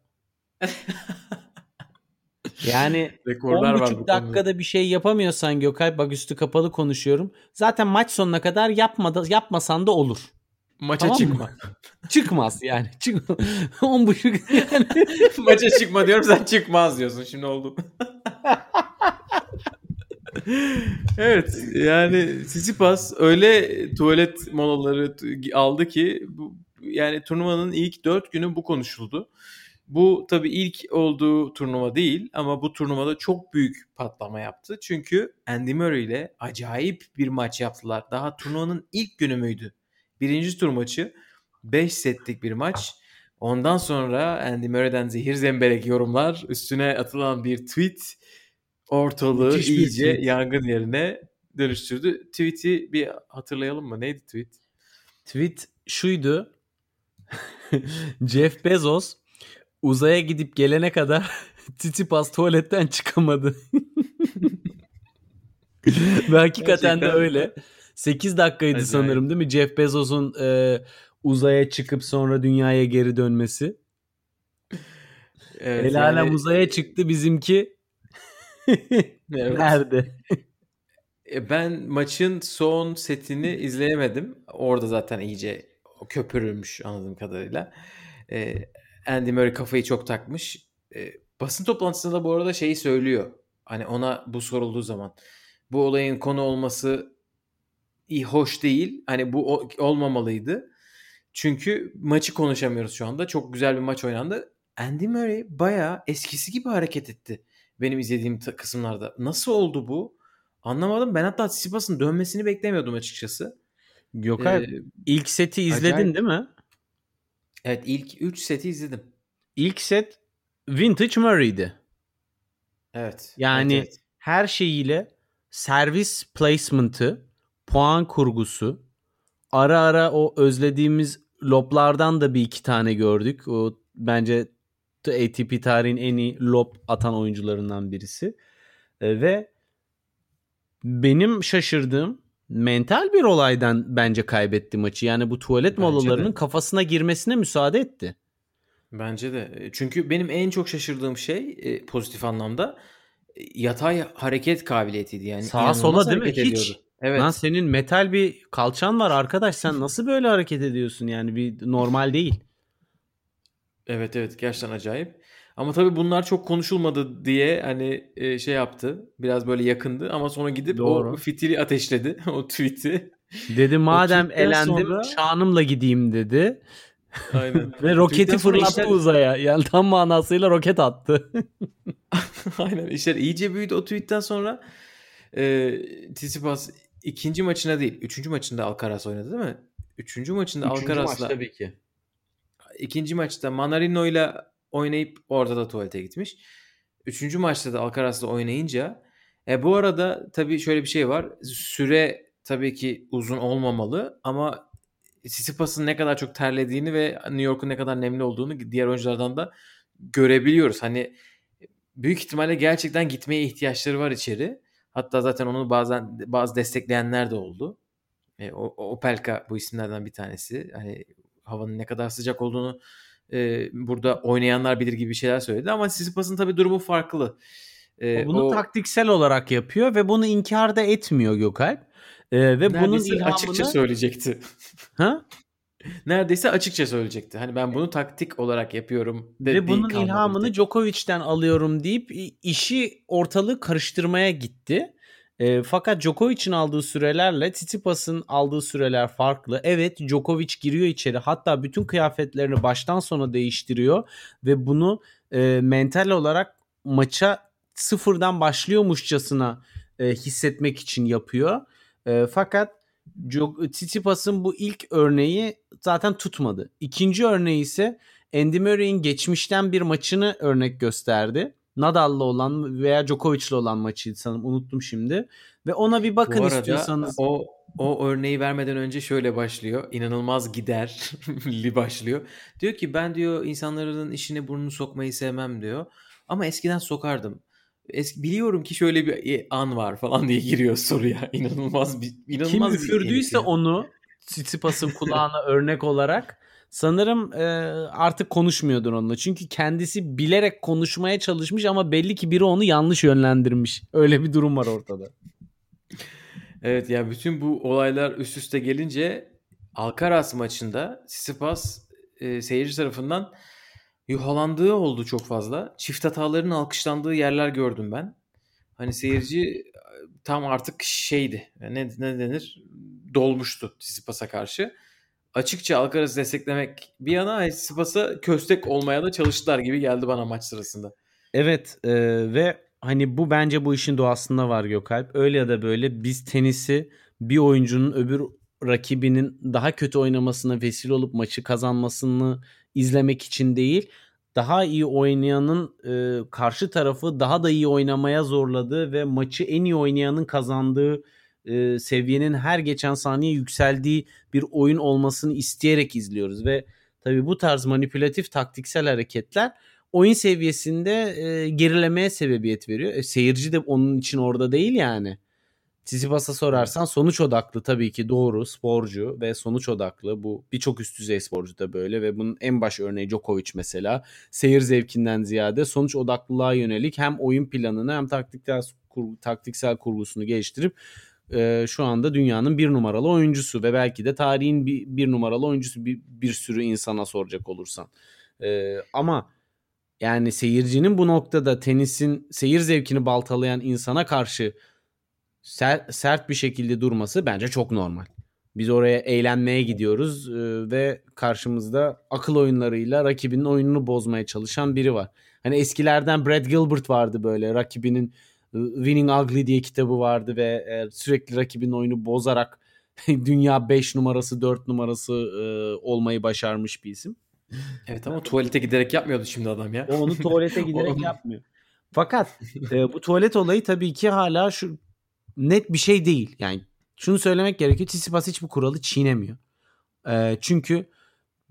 Yani Rekorlar var bu 10,5 konuda. dakikada bir şey yapamıyorsan Gökay bak üstü kapalı konuşuyorum. Zaten maç sonuna kadar yapmadı, yapmasan da olur. Maça Tamam mı? çıkma. Çıkmaz yani. Çık 10,5 yani. Maça çıkma diyorum sen çıkmaz diyorsun. Şimdi oldu. Evet yani Tsitsipas öyle tuvalet molaları aldı ki bu, yani turnuvanın ilk dört günü bu konuşuldu. Bu tabii ilk olduğu turnuva değil ama bu turnuvada çok büyük patlama yaptı. Çünkü Andy Murray ile acayip bir maç yaptılar. Daha turnuvanın ilk günü müydü? Birinci tur maçı 5 setlik bir maç. Ondan sonra Andy Murray'den zehir zemberek yorumlar, üstüne atılan bir tweet ortalığı Müthiş bir iyice tweet. yangın yerine dönüştürdü. Tweet'i bir hatırlayalım mı? Neydi tweet? Tweet şuydu. Jeff Bezos uzaya gidip gelene kadar Tsitsipas tuvaletten çıkamadı. Ve hakikaten de öyle. 8 dakikaydı Acayip. sanırım değil mi? Jeff Bezos'un e, uzaya çıkıp sonra dünyaya geri dönmesi. Evet, El alem yani- uzaya çıktı bizimki Evet. nerede? E, Ben maçın son setini izleyemedim. Orada zaten iyice köpürülmüş anladığım kadarıyla. E, Andy Murray kafayı çok takmış. E, basın toplantısında da bu arada şeyi söylüyor. Hani ona bu sorulduğu zaman. Bu olayın konu olması iyi, hoş değil. Hani bu olmamalıydı. Çünkü maçı konuşamıyoruz şu anda. Çok güzel bir maç oynandı. Andy Murray bayağı eskisi gibi hareket etti. Benim izlediğim kısımlarda. Nasıl oldu bu? Anlamadım. Ben hatta Tsitsipas'ın dönmesini beklemiyordum açıkçası. Gökay Ee, ilk seti izledin acayip. değil mi? evet ilk 3 seti izledim. İlk set Vintage Murray'di. Evet. Yani evet, evet. her şeyiyle servis placement'ı, puan kurgusu, ara ara o özlediğimiz loblardan da bir iki tane gördük. O bence ATP tarihin en iyi lob atan oyuncularından birisi. E, ve benim şaşırdığım mental bir olaydan bence kaybetti maçı. Yani bu tuvalet Bence molalarının de. kafasına girmesine müsaade etti. Bence de. Çünkü benim en çok şaşırdığım şey e, pozitif anlamda e, yatay hareket kabiliyetiydi. Yani Sağa sola değil mi? hareket Hiç. ediyordu. Evet. Lan senin metal bir kalçan var arkadaş sen nasıl böyle hareket ediyorsun yani bir normal değil. Evet evet gerçekten acayip. Ama tabii bunlar çok konuşulmadı diye hani e, şey yaptı. Biraz böyle yakındı ama sonra gidip Doğru. o fitili ateşledi. o tweet'i. Dedi madem elendim sonra- şanımla gideyim dedi. Aynen. Ve roketi fırlattı işler- uzaya. Yani tam manasıyla roket attı. Aynen işler iyice büyüdü o tweetten sonra. E, Tsitsipas ikinci maçına değil. Üçüncü maçında Alcaraz oynadı değil mi? Üçüncü maçında Alcaraz'la. ki. İkinci maçta Manarino'yla oynayıp orada da tuvalete gitmiş. Üçüncü maçta da Alcaraz'la oynayınca e, bu arada tabii şöyle bir şey var. Süre tabii ki uzun olmamalı ama Tsitsipas'ın ne kadar çok terlediğini ve New York'un ne kadar nemli olduğunu diğer oyunculardan da görebiliyoruz. Hani büyük ihtimalle gerçekten gitmeye ihtiyaçları var içeri. Hatta zaten onu bazen bazı destekleyenler de oldu. E, o Opelka bu isimlerden bir tanesi. Hani havanın ne kadar sıcak olduğunu e, burada oynayanlar bilir gibi şeyler söyledi ama Tsitsipas'ın tabii durumu farklı. E, bunu o taktiksel olarak yapıyor ve bunu inkar da etmiyor Gökalp. Ee, ve bunun neredeyse ilhamını... açıkça söyleyecekti. Ha? neredeyse açıkça söyleyecekti. Hani ben bunu taktik olarak yapıyorum dediği Ve bunun ilhamını tek. Djokovic'ten alıyorum deyip işi ortalığı karıştırmaya gitti. E, fakat Djokovic'in aldığı sürelerle Tsitsipas'ın aldığı süreler farklı. Evet Djokovic giriyor içeri hatta bütün kıyafetlerini baştan sona değiştiriyor ve bunu e, mental olarak maça sıfırdan başlıyormuşçasına e, hissetmek için yapıyor. E, fakat Tsitsipas'ın bu ilk örneği zaten tutmadı. İkinci örneği ise Andy Murray'in geçmişten bir maçını örnek gösterdi. Nadal'la olan veya Djokovic'le olan maçıydı sanırım unuttum şimdi. Ve ona bir bakın Bu arada istiyorsanız. o o örneği vermeden önce şöyle başlıyor. İnanılmaz giderli başlıyor. Diyor ki ben diyor insanların işine burnunu sokmayı sevmem diyor. Ama eskiden sokardım. Eski, biliyorum ki şöyle bir an var falan diye giriyor soruya. İnanılmaz bir inanılmaz Kim üfürdüyse onu Tsitsipas'ın kulağına örnek olarak sanırım e, artık konuşmuyordur onunla. Çünkü kendisi bilerek konuşmaya çalışmış ama belli ki biri onu yanlış yönlendirmiş. Öyle bir durum var ortada. Evet ya bütün bu olaylar üst üste gelince Alcaraz maçında Tsitsipas e, seyirci tarafından yuhalandığı oldu çok fazla. Çift hataların alkışlandığı yerler gördüm ben. Hani seyirci e, tam artık şeydi. Ne, ne denir? Dolmuştu Tsitsipas'a karşı. Açıkça Alcaraz'ı desteklemek bir yana Tsitsipas'a köstek olmaya da çalıştılar gibi geldi bana maç sırasında. Evet e, ve hani bu bence bu işin doğasında var Gökalp. Öyle ya da böyle biz tenisi bir oyuncunun öbür rakibinin daha kötü oynamasına vesile olup maçı kazanmasını izlemek için değil, daha iyi oynayanın e, karşı tarafı daha da iyi oynamaya zorladığı ve maçı en iyi oynayanın kazandığı e, seviyenin her geçen saniye yükseldiği bir oyun olmasını isteyerek izliyoruz ve tabii bu tarz manipülatif taktiksel hareketler oyun seviyesinde e, gerilemeye sebebiyet veriyor. E, seyirci de onun için orada değil yani. Tsitsipas'a sorarsan sonuç odaklı tabii ki doğru sporcu ve sonuç odaklı. Bu birçok üst düzey sporcu da böyle ve bunun en baş örneği Djokovic mesela. Seyir zevkinden ziyade sonuç odaklılığa yönelik hem oyun planını hem taktiksel, kur, taktiksel kurgusunu geliştirip e, şu anda dünyanın bir numaralı oyuncusu ve belki de tarihin bir, bir numaralı oyuncusu bir, bir sürü insana soracak olursan. E, ama yani seyircinin bu noktada tenisin seyir zevkini baltalayan insana karşı sert, sert bir şekilde durması bence çok normal. Biz oraya eğlenmeye gidiyoruz e, ve karşımızda akıl oyunlarıyla rakibinin oyununu bozmaya çalışan biri var. Hani eskilerden Brad Gilbert vardı böyle rakibinin Winning Ugly diye kitabı vardı ve e, sürekli rakibinin oyunu bozarak dünya 5 numarası 4 numarası e, olmayı başarmış bir isim. Evet ama tuvalete giderek yapmıyordu şimdi adam ya. O onu tuvalete giderek yapmıyor. Fakat e, bu tuvalet olayı tabii ki hala şu net bir şey değil. Yani şunu söylemek gerekiyor. Tsitsipas hiçbir kuralı çiğnemiyor. E, çünkü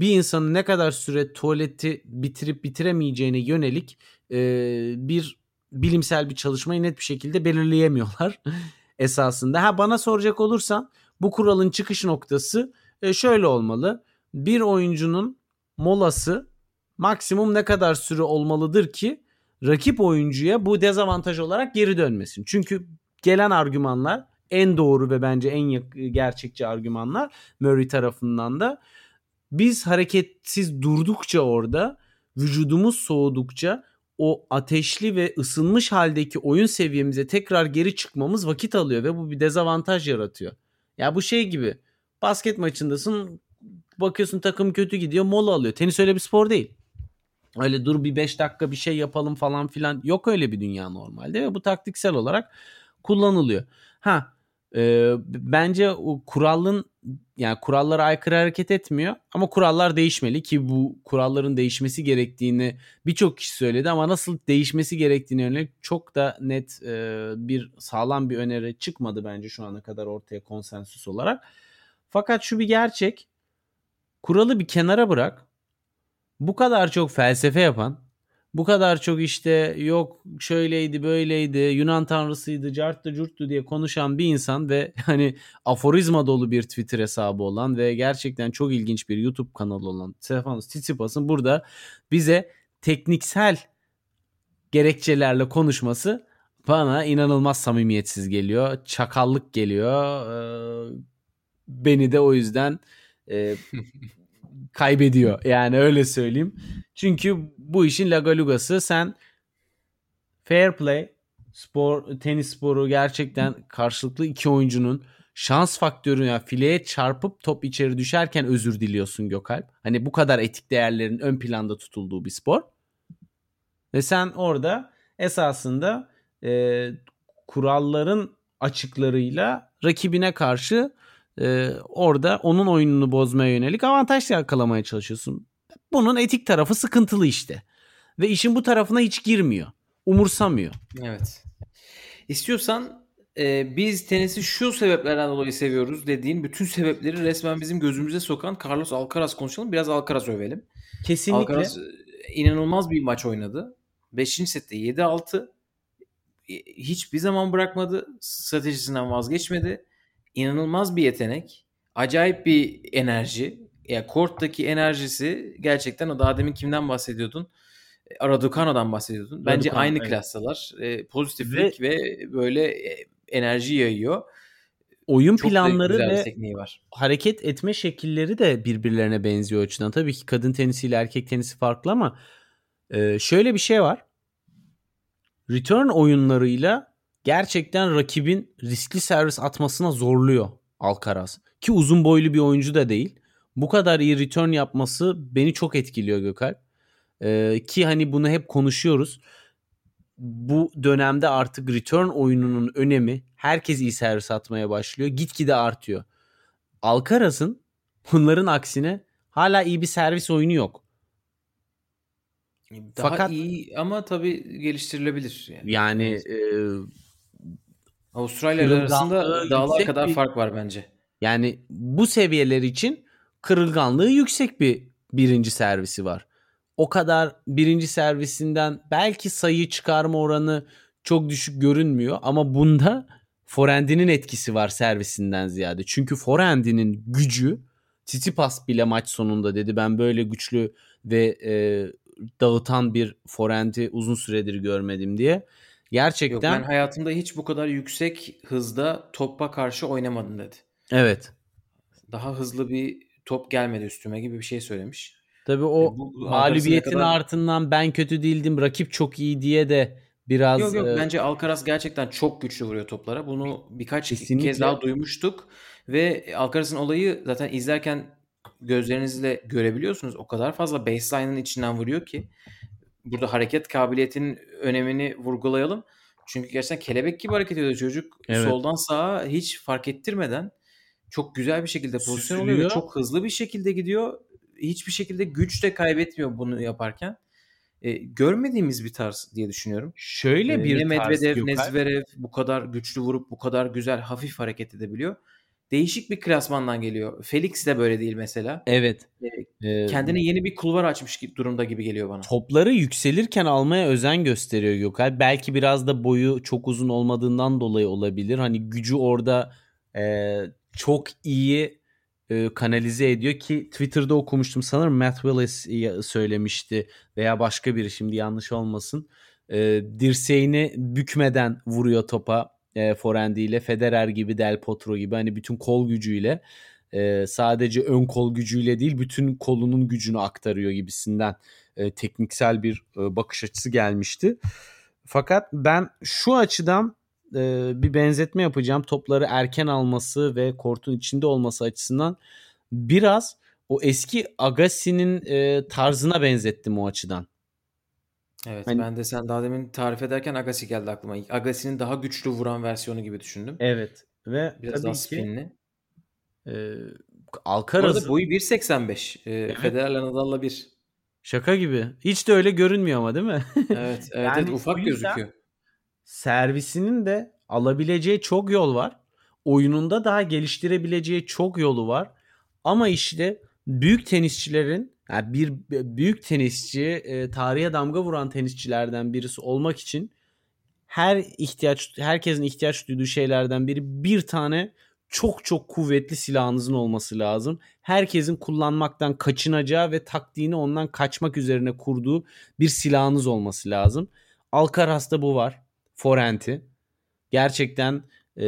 bir insanın ne kadar süre tuvaleti bitirip bitiremeyeceğine yönelik e, bir bilimsel bir çalışmayı net bir şekilde belirleyemiyorlar esasında. Ha bana soracak olursan bu kuralın çıkış noktası e, şöyle olmalı. Bir oyuncunun molası maksimum ne kadar süre olmalıdır ki rakip oyuncuya bu dezavantaj olarak geri dönmesin. Çünkü gelen argümanlar en doğru ve bence en gerçekçi argümanlar Murray tarafından da biz hareketsiz durdukça orada vücudumuz soğudukça o ateşli ve ısınmış haldeki oyun seviyemize tekrar geri çıkmamız vakit alıyor ve bu bir dezavantaj yaratıyor. Ya bu şey gibi basket maçındasın bakıyorsun takım kötü gidiyor mola alıyor. Tenis öyle bir spor değil. Öyle dur bir 5 dakika bir şey yapalım falan filan yok öyle bir dünya normalde ve bu taktiksel olarak kullanılıyor. Ha e, bence o kuralın yani kurallara aykırı hareket etmiyor ama kurallar değişmeli ki bu kuralların değişmesi gerektiğini birçok kişi söyledi ama nasıl değişmesi gerektiğini yönelik çok da net e, bir sağlam bir öneri çıkmadı bence şu ana kadar ortaya konsensüs olarak. Fakat şu bir gerçek kuralı bir kenara bırak bu kadar çok felsefe yapan bu kadar çok işte yok şöyleydi böyleydi Yunan tanrısıydı carttı curttu diye konuşan bir insan ve hani aforizma dolu bir Twitter hesabı olan ve gerçekten çok ilginç bir YouTube kanalı olan Stefanos Tsitsipas'ın burada bize tekniksel gerekçelerle konuşması bana inanılmaz samimiyetsiz geliyor. Çakallık geliyor. Ee, beni de o yüzden e, kaybediyor. Yani öyle söyleyeyim. Çünkü bu işin lagalugası sen fair play spor tenis sporu gerçekten karşılıklı iki oyuncunun şans faktörü yani fileye çarpıp top içeri düşerken özür diliyorsun Gökalp. Hani bu kadar etik değerlerin ön planda tutulduğu bir spor. Ve sen orada esasında e, kuralların açıklarıyla rakibine karşı e, orada onun oyununu bozmaya yönelik avantaj yakalamaya çalışıyorsun. Bunun etik tarafı sıkıntılı işte. Ve işin bu tarafına hiç girmiyor. Umursamıyor. Evet. İstiyorsan e, biz tenisi şu sebeplerden dolayı seviyoruz dediğin bütün sebepleri resmen bizim gözümüze sokan Carlos Alcaraz konuşalım. Biraz Alcaraz övelim. Kesinlikle. Alcaraz e, inanılmaz bir maç oynadı. 5. sette 7-6. E, hiçbir zaman bırakmadı. Stratejisinden vazgeçmedi. İnanılmaz bir yetenek. Acayip bir enerji ya korttaki enerjisi gerçekten o daha demin kimden bahsediyordun? E, Raducano'dan bahsediyordun. Bence Raducano, aynı evet. klastalar. E, pozitiflik ve, ve böyle e, enerji yayıyor. Oyun Çok planları ve var. hareket etme şekilleri de birbirlerine benziyor açıdan. Tabii ki kadın tenisiyle erkek tenisi farklı ama e, şöyle bir şey var. Return oyunlarıyla gerçekten rakibin riskli servis atmasına zorluyor Alcaraz. Ki uzun boylu bir oyuncu da değil bu kadar iyi return yapması beni çok etkiliyor Gökalp. Ee, ki hani bunu hep konuşuyoruz. Bu dönemde artık return oyununun önemi herkes iyi servis atmaya başlıyor. Gitgide artıyor. Alcaraz'ın bunların aksine hala iyi bir servis oyunu yok. Daha Fakat iyi ama tabii geliştirilebilir. Yani, yani e, Avustralya arasında dağlar kadar bir, fark var bence. Yani bu seviyeler için kırılganlığı yüksek bir birinci servisi var. O kadar birinci servisinden belki sayı çıkarma oranı çok düşük görünmüyor ama bunda forehand'inin etkisi var servisinden ziyade. Çünkü forehand'inin gücü Tsitsipas bile maç sonunda dedi ben böyle güçlü ve e, dağıtan bir forehand'i uzun süredir görmedim diye. Gerçekten Yok, ben hayatımda hiç bu kadar yüksek hızda topa karşı oynamadım dedi. evet. Daha hızlı bir top gelmedi üstüme gibi bir şey söylemiş. Tabii o E, bu- mağlubiyetin kadar- ardından ben kötü değildim rakip çok iyi diye de biraz Yok yok e, bence Alcaraz gerçekten çok güçlü vuruyor toplara. Bunu birkaç Kesinlikle. kez daha duymuştuk ve Alcaraz'ın olayı zaten izlerken gözlerinizle görebiliyorsunuz. O kadar fazla baseline'ın içinden vuruyor ki burada hareket kabiliyetinin önemini vurgulayalım. Çünkü gerçekten kelebek gibi hareket ediyor çocuk. Evet. Soldan sağa hiç fark ettirmeden çok güzel bir şekilde pozisyon oluyor Süzülüyor. çok hızlı bir şekilde gidiyor. Hiçbir şekilde güç de kaybetmiyor bunu yaparken. E, görmediğimiz bir tarz diye düşünüyorum. şöyle Ee, bir ne tarz Medvedev Gökay. ne Zverev bu kadar güçlü vurup bu kadar güzel hafif hareket edebiliyor. Değişik bir klasmandan geliyor. Felix de böyle değil mesela. Evet. Ee, E, Kendine yeni bir kulvar açmış gibi durumda gibi geliyor bana. topları yükselirken almaya özen gösteriyor Gökay. Belki biraz da boyu çok uzun olmadığından dolayı olabilir. Hani gücü orada e, çok iyi e, kanalize ediyor ki Twitter'da okumuştum. Sanırım Matt Willis söylemişti veya başka biri şimdi yanlış olmasın. E, dirseğini bükmeden vuruyor topa e, forehandiyle. Federer gibi Del Potro gibi hani bütün kol gücüyle e, sadece ön kol gücüyle değil bütün kolunun gücünü aktarıyor gibisinden e, tekniksel bir e, bakış açısı gelmişti. Fakat ben şu açıdan e, bir benzetme yapacağım. Topları erken alması ve kortun içinde olması açısından biraz o eski Agassi'nin e, tarzına benzettim o açıdan. Evet Hani- ben de sen daha demin tarif ederken Agassi geldi aklıma. Agassi'nin daha güçlü vuran versiyonu gibi düşündüm. Evet ve Biraz tabii daha ki spinli. e, Bu boyu 1.85. Ee, Federer'le Nadal'la 1. şaka gibi. Hiç de öyle görünmüyor ama değil mi? Evet, evet, Yani evet o ufak yüzden- gözüküyor. servisinin de alabileceği çok yol var. Oyununda daha geliştirebileceği çok yolu var. Ama işte büyük tenisçilerin yani bir büyük tenisçi e, tarihe damga vuran tenisçilerden birisi olmak için her ihtiyaç herkesin ihtiyaç duyduğu şeylerden biri bir tane çok çok kuvvetli silahınızın olması lazım. Herkesin kullanmaktan kaçınacağı ve taktiğini ondan kaçmak üzerine kurduğu bir silahınız olması lazım. Alcaraz'da bu var. Forenti. Gerçekten e,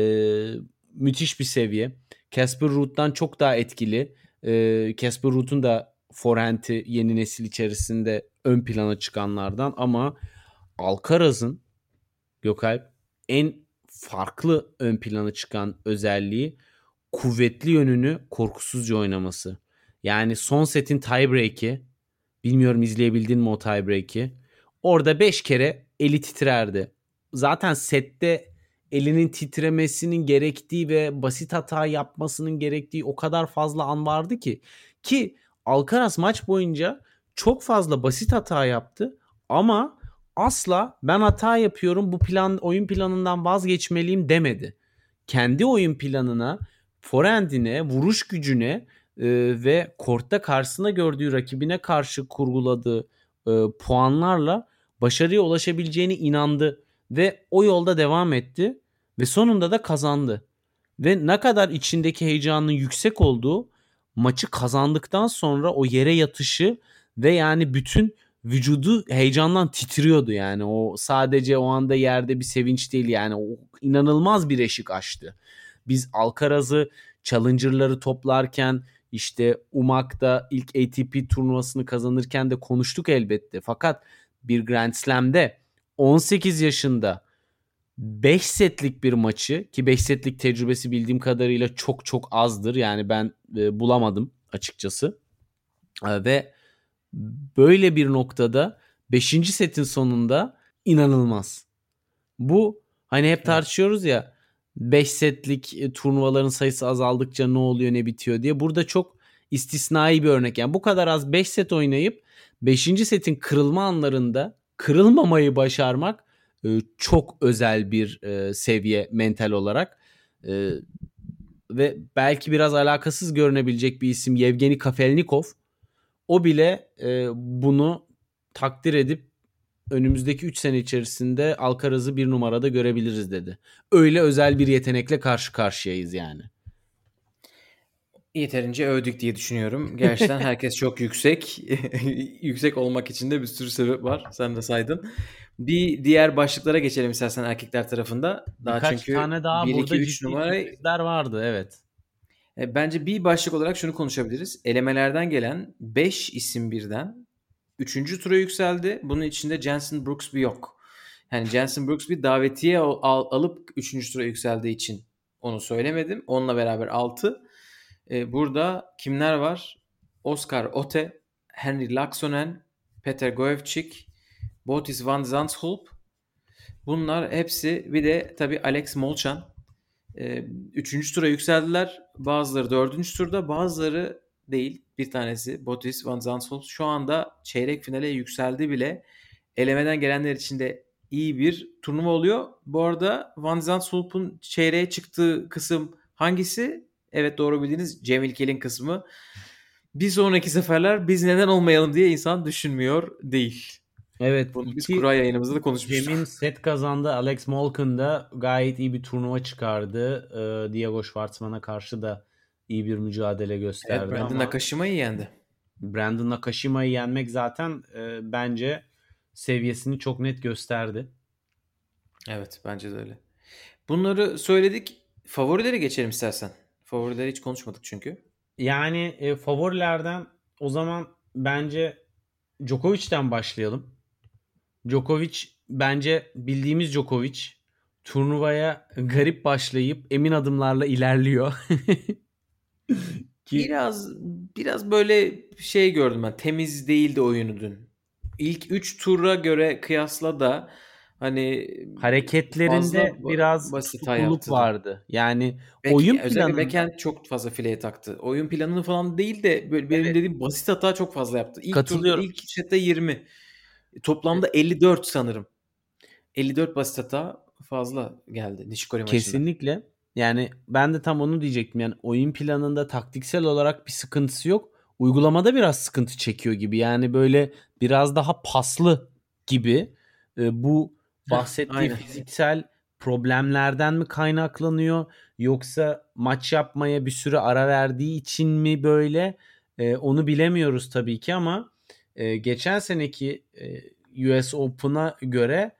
müthiş bir seviye. Casper Ruud'dan çok daha etkili. E, Casper Ruud'un da forenti yeni nesil içerisinde ön plana çıkanlardan ama Alcaraz'ın Gökalp en farklı ön plana çıkan özelliği kuvvetli yönünü korkusuzca oynaması. Yani son setin tiebreak'i bilmiyorum izleyebildin mi o tiebreak'i. Orada 5 kere eli titrerdi. Zaten sette elinin titremesinin gerektiği ve basit hata yapmasının gerektiği o kadar fazla an vardı ki ki Alcaraz maç boyunca çok fazla basit hata yaptı ama asla ben hata yapıyorum bu plan oyun planından vazgeçmeliyim demedi. Kendi oyun planına, forehandine, vuruş gücüne e, ve kortta karşısında gördüğü rakibine karşı kurguladığı e, puanlarla başarıya ulaşabileceğine inandı ve o yolda devam etti ve sonunda da kazandı. Ve ne kadar içindeki heyecanın yüksek olduğu maçı kazandıktan sonra o yere yatışı ve yani bütün vücudu heyecandan titriyordu yani. O sadece o anda yerde bir sevinç değil yani. O inanılmaz bir eşik açtı. Biz Alcaraz'ı Challenger'ları toplarken işte Umak'ta ilk ATP turnuvasını kazanırken de konuştuk elbette. Fakat bir Grand Slam'de 18 yaşında 5 setlik bir maçı ki 5 setlik tecrübesi bildiğim kadarıyla çok çok azdır. Yani ben e, bulamadım açıkçası. E, ve böyle bir noktada 5. setin sonunda inanılmaz. Bu hani hep tartışıyoruz ya 5 setlik e, turnuvaların sayısı azaldıkça ne oluyor ne bitiyor diye. Burada çok istisnai bir örnek. Yani bu kadar az 5 set oynayıp 5. setin kırılma anlarında kırılmamayı başarmak e, çok özel bir e, seviye mental olarak. E, ve belki biraz alakasız görünebilecek bir isim Yevgeni Kafelnikov. O bile bunu takdir edip önümüzdeki 3 sene içerisinde Alcaraz'ı bir numarada görebiliriz dedi. Öyle özel bir yetenekle karşı karşıyayız yani. Yeterince övdük diye düşünüyorum. Gerçekten herkes çok yüksek. yüksek olmak için de bir sürü sebep var. Sen de saydın. Bir diğer başlıklara geçelim istersen erkekler tarafında. Daha Birkaç çünkü tane daha 1, burada 2, 3 numara vardı evet. E, bence bir başlık olarak şunu konuşabiliriz. Elemelerden gelen 5 isim birden 3. tura yükseldi. Bunun içinde Jensen Brooksby yok. Yani Jensen Brooksby davetiye al, alıp 3. tura yükseldiği için onu söylemedim. Onunla beraber 6. Ee, burada kimler var? Oscar Ote, Henry Laksonen, Peter Goevcik, Botis van Zandschulp. Bunlar hepsi bir de tabii Alex Molchan. Ee, üçüncü tura yükseldiler. Bazıları dördüncü turda bazıları değil. Bir tanesi Botis van Zandschulp şu anda çeyrek finale yükseldi bile. Elemeden gelenler için de iyi bir turnuva oluyor. Bu arada Van Zandschulp'un çeyreğe çıktığı kısım hangisi? Evet doğru bildiğiniz Cem İlkel'in kısmı. Bir sonraki seferler biz neden olmayalım diye insan düşünmüyor değil. Evet. Bunu biz kura yayınımızda da konuşmuştuk. Cem'in set kazandı. Alex Molken da gayet iyi bir turnuva çıkardı. Ee, Diego Schwartzman'a karşı da iyi bir mücadele gösterdi. Evet, Brandon Nakashima'yı yendi. Brandon Nakashima'yı yenmek zaten e, bence seviyesini çok net gösterdi. Evet bence de öyle. Bunları söyledik. Favorileri geçelim istersen. Favorileri hiç konuşmadık çünkü. Yani e, favorilerden o zaman bence Djokovic'ten başlayalım. Djokovic bence bildiğimiz Djokovic turnuvaya garip başlayıp emin adımlarla ilerliyor. Ki... Biraz biraz böyle şey gördüm ben. Temiz değildi oyunu dün. İlk 3 tura göre kıyasla da hani hareketlerinde biraz tutukluk vardı. Yani Bek, oyun planı Beken çok fazla fileye taktı. Oyun planını falan değil de böyle benim evet. dediğim basit hata çok fazla yaptı. İlk Katılıyorum. Turda, ilk sette 20. Toplamda evet. 54 sanırım. 54 basit hata fazla geldi Nishikori maçında. Kesinlikle. Yani ben de tam onu diyecektim. Yani oyun planında taktiksel olarak bir sıkıntısı yok. Uygulamada biraz sıkıntı çekiyor gibi. Yani böyle biraz daha paslı gibi. E, bu bahsettiği fiziksel problemlerden mi kaynaklanıyor yoksa maç yapmaya bir süre ara verdiği için mi böyle e, onu bilemiyoruz tabii ki ama e, geçen seneki e, US Open'a göre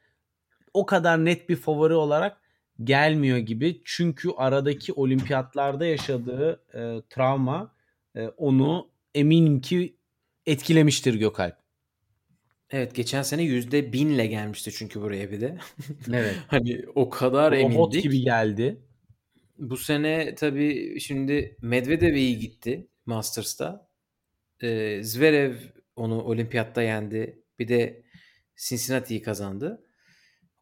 o kadar net bir favori olarak gelmiyor gibi. Çünkü aradaki olimpiyatlarda yaşadığı e, travma e, onu eminim ki etkilemiştir Gökalp. Evet geçen sene yüzde binle gelmişti çünkü buraya bir de. Evet. hani o kadar Robot emindik. gibi geldi. Bu sene tabii şimdi Medvedev iyi gitti Masters'ta. Ee, Zverev onu olimpiyatta yendi. Bir de Cincinnati'yi kazandı.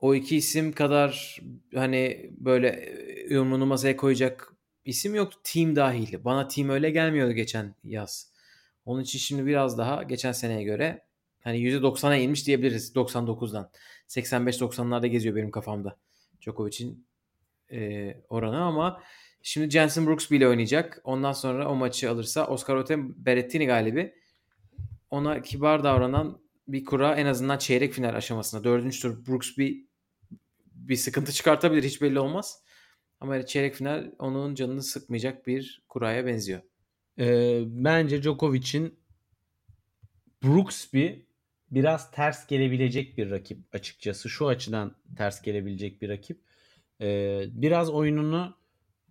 O iki isim kadar hani böyle yumruğunu masaya koyacak isim yoktu. Team dahil. Bana team öyle gelmiyordu geçen yaz. Onun için şimdi biraz daha geçen seneye göre hani %90'a inmiş diyebiliriz 99'dan. 85-90'larda geziyor benim kafamda. Djokovic'in e, oranı ama şimdi Jensen Brooks bile oynayacak. Ondan sonra o maçı alırsa Oscar Ote Berrettini galibi ona kibar davranan bir kura en azından çeyrek final aşamasında. Dördüncü tur Brooks bir bir sıkıntı çıkartabilir hiç belli olmaz. Ama çeyrek final onun canını sıkmayacak bir kuraya benziyor. Ee, bence Djokovic'in Brooksby biraz ters gelebilecek bir rakip açıkçası. Şu açıdan ters gelebilecek bir rakip. Ee, biraz oyununu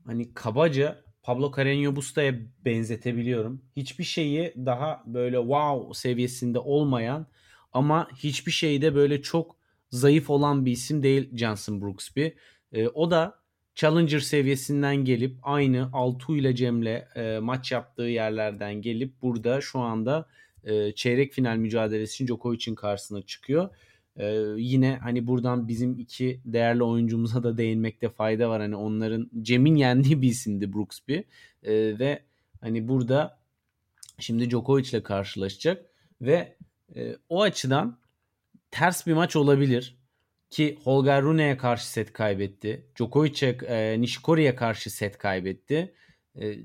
hani kabaca Pablo Carreño Busta'ya benzetebiliyorum. Hiçbir şeyi daha böyle wow seviyesinde olmayan ama hiçbir şeyde böyle çok zayıf olan bir isim değil Johnson Brooksby. E, o da Challenger seviyesinden gelip aynı Altu ile Cem'le e, maç yaptığı yerlerden gelip burada şu anda e, çeyrek final mücadelesi için Djokovic'in karşısına çıkıyor. E, yine hani buradan bizim iki değerli oyuncumuza da değinmekte fayda var. Hani onların Cem'in yendiği bir isimdi Brooksby e, ve hani burada şimdi Djokovic ile karşılaşacak ve e, o açıdan ters bir maç olabilir. Ki Holger Rune'ye karşı set kaybetti. Djokovic'e, e, Nishikori'ye karşı set kaybetti. E,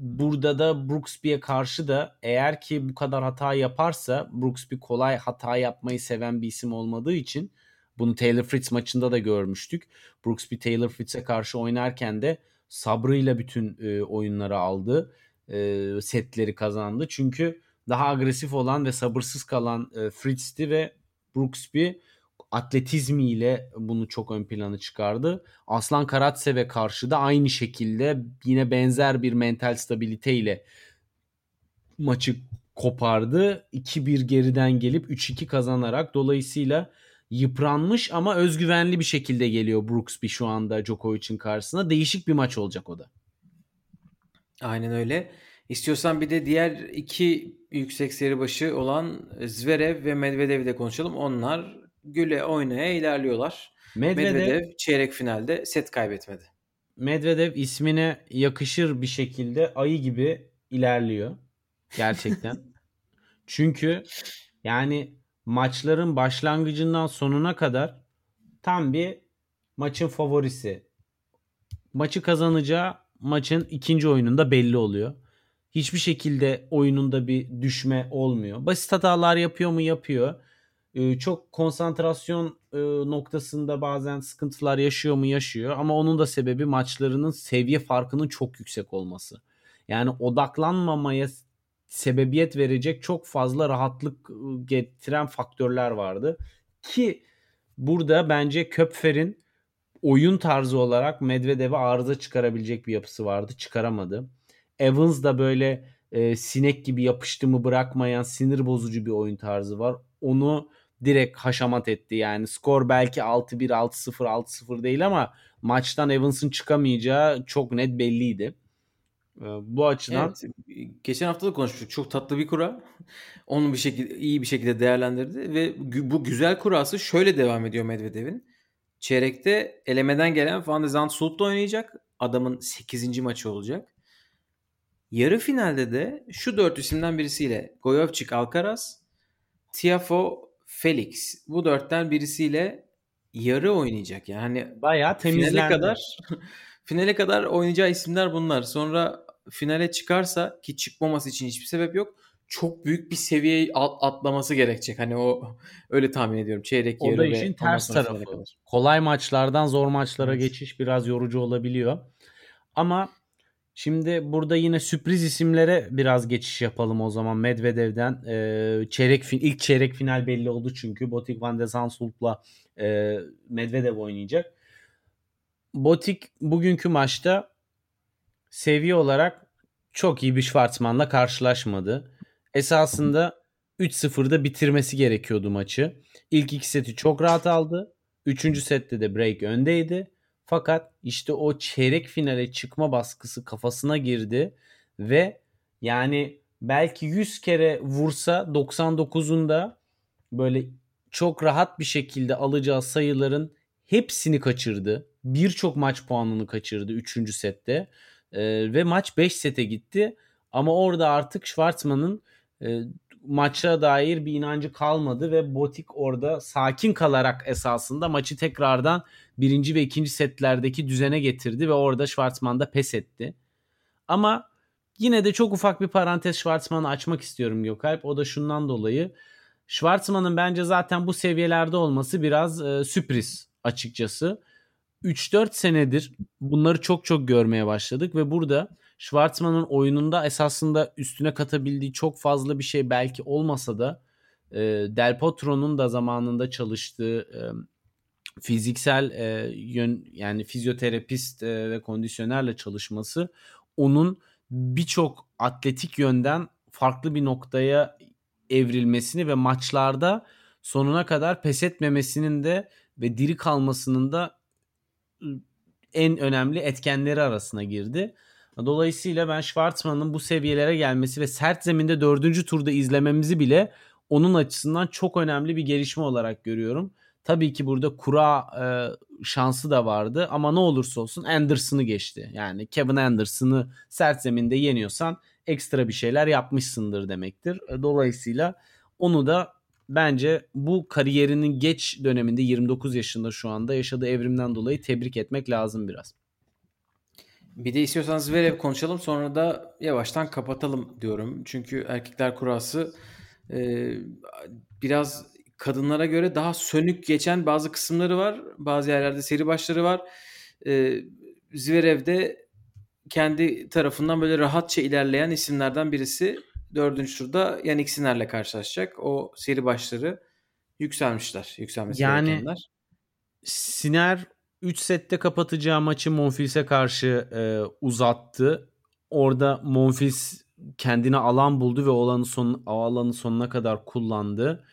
burada da Brooksby'ye karşı da eğer ki bu kadar hata yaparsa Brooksby kolay hata yapmayı seven bir isim olmadığı için bunu Taylor Fritz maçında da görmüştük. Brooksby Taylor Fritz'e karşı oynarken de sabrıyla bütün e, oyunları aldı. E, setleri kazandı. Çünkü daha agresif olan ve sabırsız kalan e, Fritz'ti ve Brooksby atletizmiyle bunu çok ön plana çıkardı. Aslan Karatsev'e karşı da aynı şekilde yine benzer bir mental stabiliteyle maçı kopardı. 2-1 geriden gelip 3-2 kazanarak dolayısıyla yıpranmış ama özgüvenli bir şekilde geliyor Brooksby şu anda Djokovic'in karşısına. Değişik bir maç olacak o da. Aynen öyle. İstiyorsan bir de diğer iki yüksek seri başı olan Zverev ve Medvedev'i de konuşalım. Onlar güle oynaya ilerliyorlar. Medvedev, Medvedev çeyrek finalde set kaybetmedi. Medvedev ismine yakışır bir şekilde ayı gibi ilerliyor. Gerçekten. Çünkü yani maçların başlangıcından sonuna kadar tam bir maçın favorisi. Maçı kazanacağı maçın ikinci oyununda belli oluyor. Hiçbir şekilde oyununda bir düşme olmuyor. Basit hatalar yapıyor mu? Yapıyor. Ee, çok konsantrasyon e, noktasında bazen sıkıntılar yaşıyor mu? Yaşıyor. Ama onun da sebebi maçlarının seviye farkının çok yüksek olması. Yani odaklanmamaya sebebiyet verecek çok fazla rahatlık ıı, getiren faktörler vardı. Ki burada bence Köpfer'in oyun tarzı olarak Medvedev'e arıza çıkarabilecek bir yapısı vardı. Çıkaramadı. Evans da böyle e, sinek gibi yapıştığımı bırakmayan sinir bozucu bir oyun tarzı var. Onu direkt haşamat etti. Yani skor belki 6-1, 6-0, 6-0 değil ama maçtan Evans'ın çıkamayacağı çok net belliydi. Ee, bu açıdan evet, geçen hafta da konuşmuştuk. Çok tatlı bir kura. Onu bir şekilde iyi bir şekilde değerlendirdi ve bu güzel kurası şöyle devam ediyor Medvedev'in. Çeyrekte elemeden gelen Van de Zandsulp'ta oynayacak. Adamın 8. maçı olacak. Yarı finalde de şu dört isimden birisiyle Goyovcik Alcaraz, Tiafo Felix. Bu dörtten birisiyle yarı oynayacak. Yani bayağı temizlendi. Finale kadar finale kadar oynayacağı isimler bunlar. Sonra finale çıkarsa ki çıkmaması için hiçbir sebep yok. Çok büyük bir seviye atlaması gerekecek. Hani o öyle tahmin ediyorum. Çeyrek yarı O da işin ters tarafı. Kolay maçlardan zor maçlara evet. geçiş biraz yorucu olabiliyor. Ama şimdi burada yine sürpriz isimlere biraz geçiş yapalım o zaman. Medvedev'den e, çeyrek ilk çeyrek final belli oldu çünkü. Botik Van de Zandschulp'la e, Medvedev oynayacak. Botik bugünkü maçta seviye olarak çok iyi bir Schwarzman'la karşılaşmadı. Esasında 3-0'da bitirmesi gerekiyordu maçı. İlk iki seti çok rahat aldı. Üçüncü sette de break öndeydi. Fakat işte o çeyrek finale çıkma baskısı kafasına girdi ve yani belki 100 kere vursa 99'unda böyle çok rahat bir şekilde alacağı sayıların hepsini kaçırdı. Birçok maç puanını kaçırdı 3. sette. E, ve maç 5 sete gitti. Ama orada artık Schwartzman'ın e, maça dair bir inancı kalmadı ve Botik orada sakin kalarak esasında maçı tekrardan birinci ve ikinci setlerdeki düzene getirdi ve orada Schwartzman da pes etti. Ama yine de çok ufak bir parantez Schwartzman'ı açmak istiyorum Gökalp. O da şundan dolayı Schwartzman'ın bence zaten bu seviyelerde olması biraz e, sürpriz açıkçası. 3-4 senedir bunları çok çok görmeye başladık ve burada Schwartzman'ın oyununda esasında üstüne katabildiği çok fazla bir şey belki olmasa da e, Del Potro'nun da zamanında çalıştığı e, fiziksel e, yön yani fizyoterapist e, ve kondisyonerle çalışması onun birçok atletik yönden farklı bir noktaya evrilmesini ve maçlarda sonuna kadar pes etmemesinin de ve diri kalmasının da en önemli etkenleri arasına girdi. Dolayısıyla ben Schwartzman'ın bu seviyelere gelmesi ve sert zeminde dördüncü turda izlememizi bile onun açısından çok önemli bir gelişme olarak görüyorum. Tabii ki burada kura e, şansı da vardı ama ne olursa olsun Anderson'ı geçti. Yani Kevin Anderson'ı sert zeminde yeniyorsan ekstra bir şeyler yapmışsındır demektir. Dolayısıyla onu da bence bu kariyerinin geç döneminde 29 yaşında şu anda yaşadığı evrimden dolayı tebrik etmek lazım biraz. Bir de istiyorsanız Zverev konuşalım sonra da yavaştan kapatalım diyorum. Çünkü erkekler kurası e, biraz kadınlara göre daha sönük geçen bazı kısımları var. Bazı yerlerde seri başları var. E, Zverev de kendi tarafından böyle rahatça ilerleyen isimlerden birisi. Dördüncü turda Yannick Sinner'le karşılaşacak. O seri başları yükselmişler. Yükselmesi Yani- gerekenler. Siner 3 sette kapatacağı maçı Monfils'e karşı e, uzattı. Orada Monfils kendine alan buldu ve o alanı, son, alanı sonuna kadar kullandı.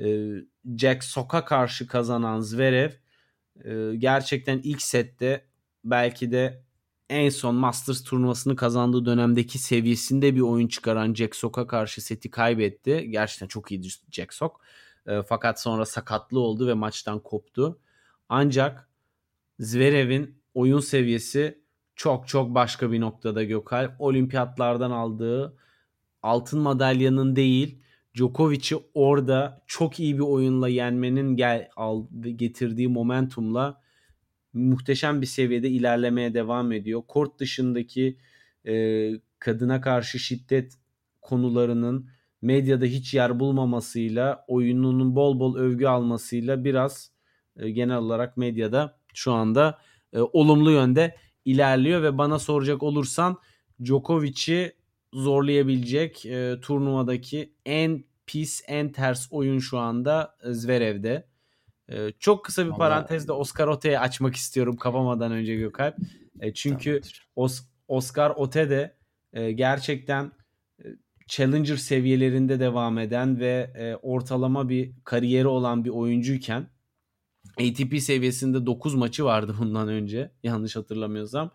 E, Jack Sock'a karşı kazanan Zverev e, gerçekten ilk sette belki de en son Masters turnuvasını kazandığı dönemdeki seviyesinde bir oyun çıkaran Jack Sock'a karşı seti kaybetti. Gerçekten çok iyiydi Jack Sock. E, fakat sonra sakatlı oldu ve maçtan koptu. Ancak Zverev'in oyun seviyesi çok çok başka bir noktada Gökalp. Olimpiyatlardan aldığı altın madalyanın değil Djokovic'i orada çok iyi bir oyunla yenmenin gel, al, getirdiği momentumla muhteşem bir seviyede ilerlemeye devam ediyor. Kort dışındaki e, kadına karşı şiddet konularının medyada hiç yer bulmamasıyla oyununun bol bol övgü almasıyla biraz e, genel olarak medyada şu anda e, olumlu yönde ilerliyor ve bana soracak olursan Djokovic'i zorlayabilecek e, turnuvadaki en pis en ters oyun şu anda e, Zverev'de. E, çok kısa bir Vallahi- parantezde Oscar Ote'yi açmak istiyorum kapamadan önce Gökalp. E, çünkü Tamamdır. Os- Oscar Ote de e, gerçekten e, Challenger seviyelerinde devam eden ve e, ortalama bir kariyeri olan bir oyuncuyken ATP seviyesinde 9 maçı vardı bundan önce yanlış hatırlamıyorsam.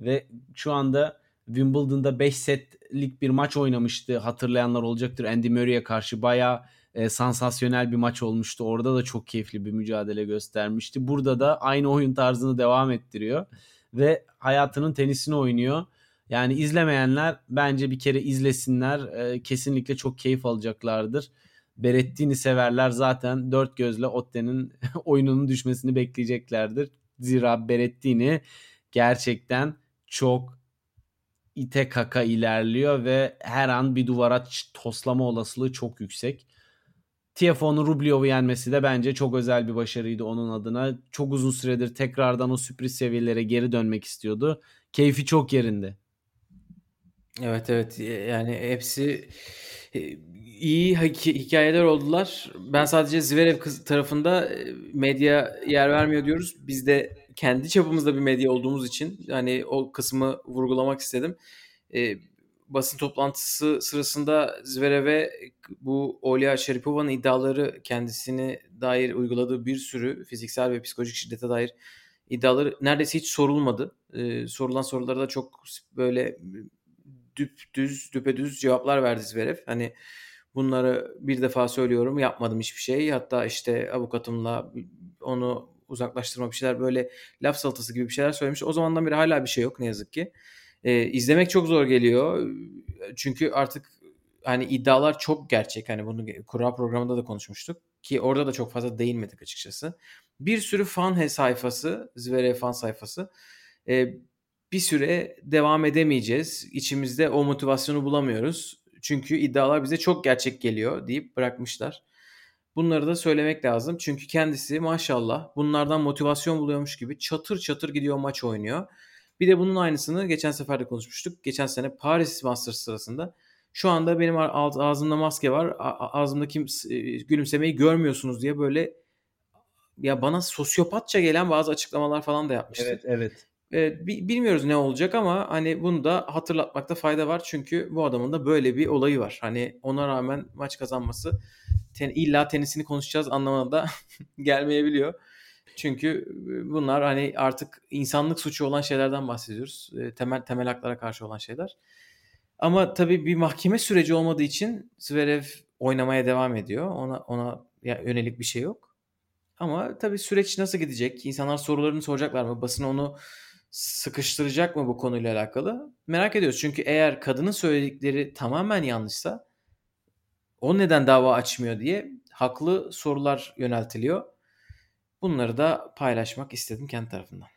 Ve şu anda Wimbledon'da 5 setlik bir maç oynamıştı. Hatırlayanlar olacaktır. Andy Murray'e karşı bayağı e, sansasyonel bir maç olmuştu. Orada da çok keyifli bir mücadele göstermişti. Burada da aynı oyun tarzını devam ettiriyor ve hayatının tenisini oynuyor. Yani izlemeyenler bence bir kere izlesinler. E, kesinlikle çok keyif alacaklardır Berettini severler zaten dört gözle Otte'nin oyununun düşmesini bekleyeceklerdir. Zira Berettini gerçekten çok ite kaka ilerliyor ve her an bir duvara toslama olasılığı çok yüksek. Tiafoe'nun Rublev'u yenmesi de bence çok özel bir başarıydı onun adına. Çok uzun süredir tekrardan o sürpriz seviyelere geri dönmek istiyordu. Keyfi çok yerinde. Evet evet yani hepsi e, iyi hik- hikayeler oldular. Ben sadece Zverev kız tarafında e, medya yer vermiyor diyoruz. Biz de kendi çapımızda bir medya olduğumuz için hani o kısmı vurgulamak istedim. E, basın toplantısı sırasında Zverev'e bu Olya Sharipova'nın iddiaları kendisine dair uyguladığı bir sürü fiziksel ve psikolojik şiddete dair iddiaları neredeyse hiç sorulmadı. E, sorulan sorulara da çok böyle düp düz düpedüz cevaplar verdi Zverev. Hani bunları bir defa söylüyorum yapmadım hiçbir şey. Hatta işte avukatımla onu uzaklaştırma bir şeyler böyle laf salatası gibi bir şeyler söylemiş. O zamandan beri hala bir şey yok ne yazık ki. Ee, izlemek çok zor geliyor. Çünkü artık hani iddialar çok gerçek. Hani bunu kura programında da konuşmuştuk. Ki orada da çok fazla değinmedik açıkçası. Bir sürü fan sayfası, Zverev fan sayfası. Ee, bir süre devam edemeyeceğiz. İçimizde o motivasyonu bulamıyoruz. Çünkü iddialar bize çok gerçek geliyor deyip bırakmışlar. Bunları da söylemek lazım. Çünkü kendisi maşallah bunlardan motivasyon buluyormuş gibi çatır çatır gidiyor maç oynuyor. Bir de bunun aynısını geçen sefer de konuşmuştuk. Geçen sene Paris Masters sırasında. Şu anda benim ağzımda maske var. Ağzımdaki gülümsemeyi görmüyorsunuz diye böyle ya bana sosyopatça gelen bazı açıklamalar falan da yapmıştı. Evet evet. Evet, bilmiyoruz ne olacak ama hani bunu da hatırlatmakta fayda var. Çünkü bu adamın da böyle bir olayı var. Hani ona rağmen maç kazanması ten, illa tenisini konuşacağız anlamına da gelmeyebiliyor. Çünkü bunlar hani artık insanlık suçu olan şeylerden bahsediyoruz. Temel temel haklara karşı olan şeyler. Ama tabii bir mahkeme süreci olmadığı için Zverev oynamaya devam ediyor. Ona ona yönelik bir şey yok. Ama tabii süreç nasıl gidecek? İnsanlar sorularını soracaklar mı? Basın onu sıkıştıracak mı bu konuyla alakalı? Merak ediyoruz. Çünkü eğer kadının söyledikleri tamamen yanlışsa o neden dava açmıyor diye haklı sorular yöneltiliyor. Bunları da paylaşmak istedim kendi tarafından.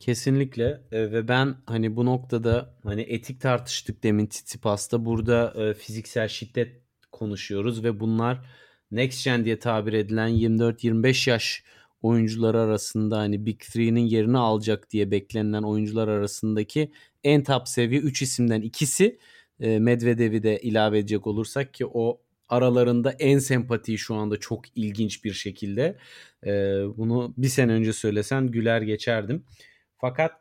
Kesinlikle e, ve ben hani bu noktada hani etik tartıştık demin Tsitsipas'ta burada e, fiziksel şiddet konuşuyoruz ve bunlar next gen diye tabir edilen 24-25 yaş oyuncuları arasında hani Big Three'nin yerini alacak diye beklenilen oyuncular arasındaki en top seviye 3 isimden ikisi e, Medvedev'i de ilave edecek olursak ki o aralarında en sempatiyi şu anda çok ilginç bir şekilde e, bunu bir sene önce söylesen güler geçerdim. Fakat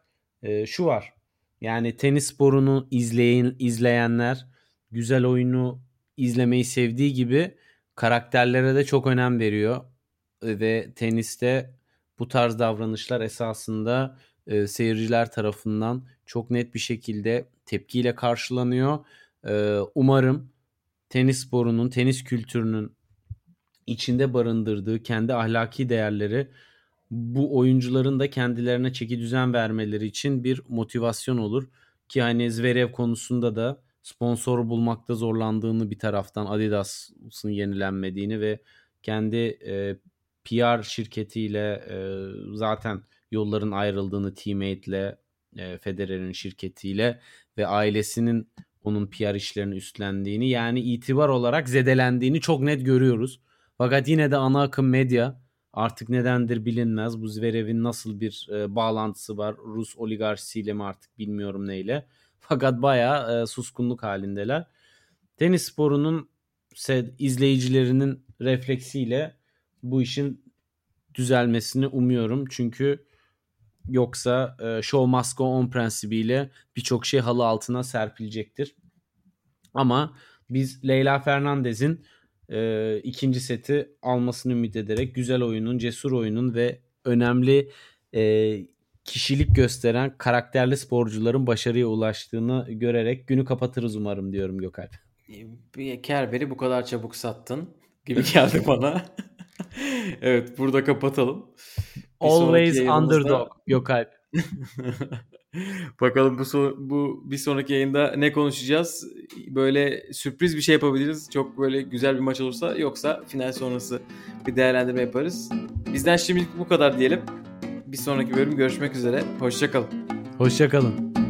e, şu var yani tenis sporunu izleyin izleyenler güzel oyunu izlemeyi sevdiği gibi karakterlere de çok önem veriyor ve teniste bu tarz davranışlar esasında e, seyirciler tarafından çok net bir şekilde tepkiyle karşılanıyor. E, umarım tenis sporunun, tenis kültürünün içinde barındırdığı kendi ahlaki değerleri bu oyuncuların da kendilerine çeki düzen vermeleri için bir motivasyon olur. Ki hani Zverev konusunda da sponsor bulmakta zorlandığını bir taraftan Adidas'ın yenilenmediğini ve kendi e, PR şirketiyle e, zaten yolların ayrıldığını teammate'le e, Federer'in şirketiyle ve ailesinin onun PR işlerini üstlendiğini yani itibar olarak zedelendiğini çok net görüyoruz. Fakat yine de ana akım medya artık nedendir bilinmez. Bu Zverev'in nasıl bir e, bağlantısı var Rus oligarşisiyle mi artık bilmiyorum neyle. Fakat bayağı e, suskunluk halindeler. Tenis sporunun izleyicilerinin refleksiyle bu işin düzelmesini umuyorum. Çünkü yoksa e, show must go on prensibiyle birçok şey halı altına serpilecektir. Ama biz Leyla Fernandez'in e, ikinci seti almasını ümit ederek güzel oyunun, cesur oyunun ve önemli e, kişilik gösteren karakterli sporcuların başarıya ulaştığını görerek günü kapatırız umarım diyorum Gökalp. Bir Kerber'i bu kadar çabuk sattın gibi geldi bana. evet burada kapatalım. Bir Always underdog Gökalp. Bakalım bu so- bu bir sonraki yayında ne konuşacağız? Böyle sürpriz bir şey yapabiliriz. Çok böyle güzel bir maç olursa yoksa final sonrası bir değerlendirme yaparız. Bizden şimdilik bu kadar diyelim. Bir sonraki bölüm görüşmek üzere. Hoşçakalın. Hoşçakalın.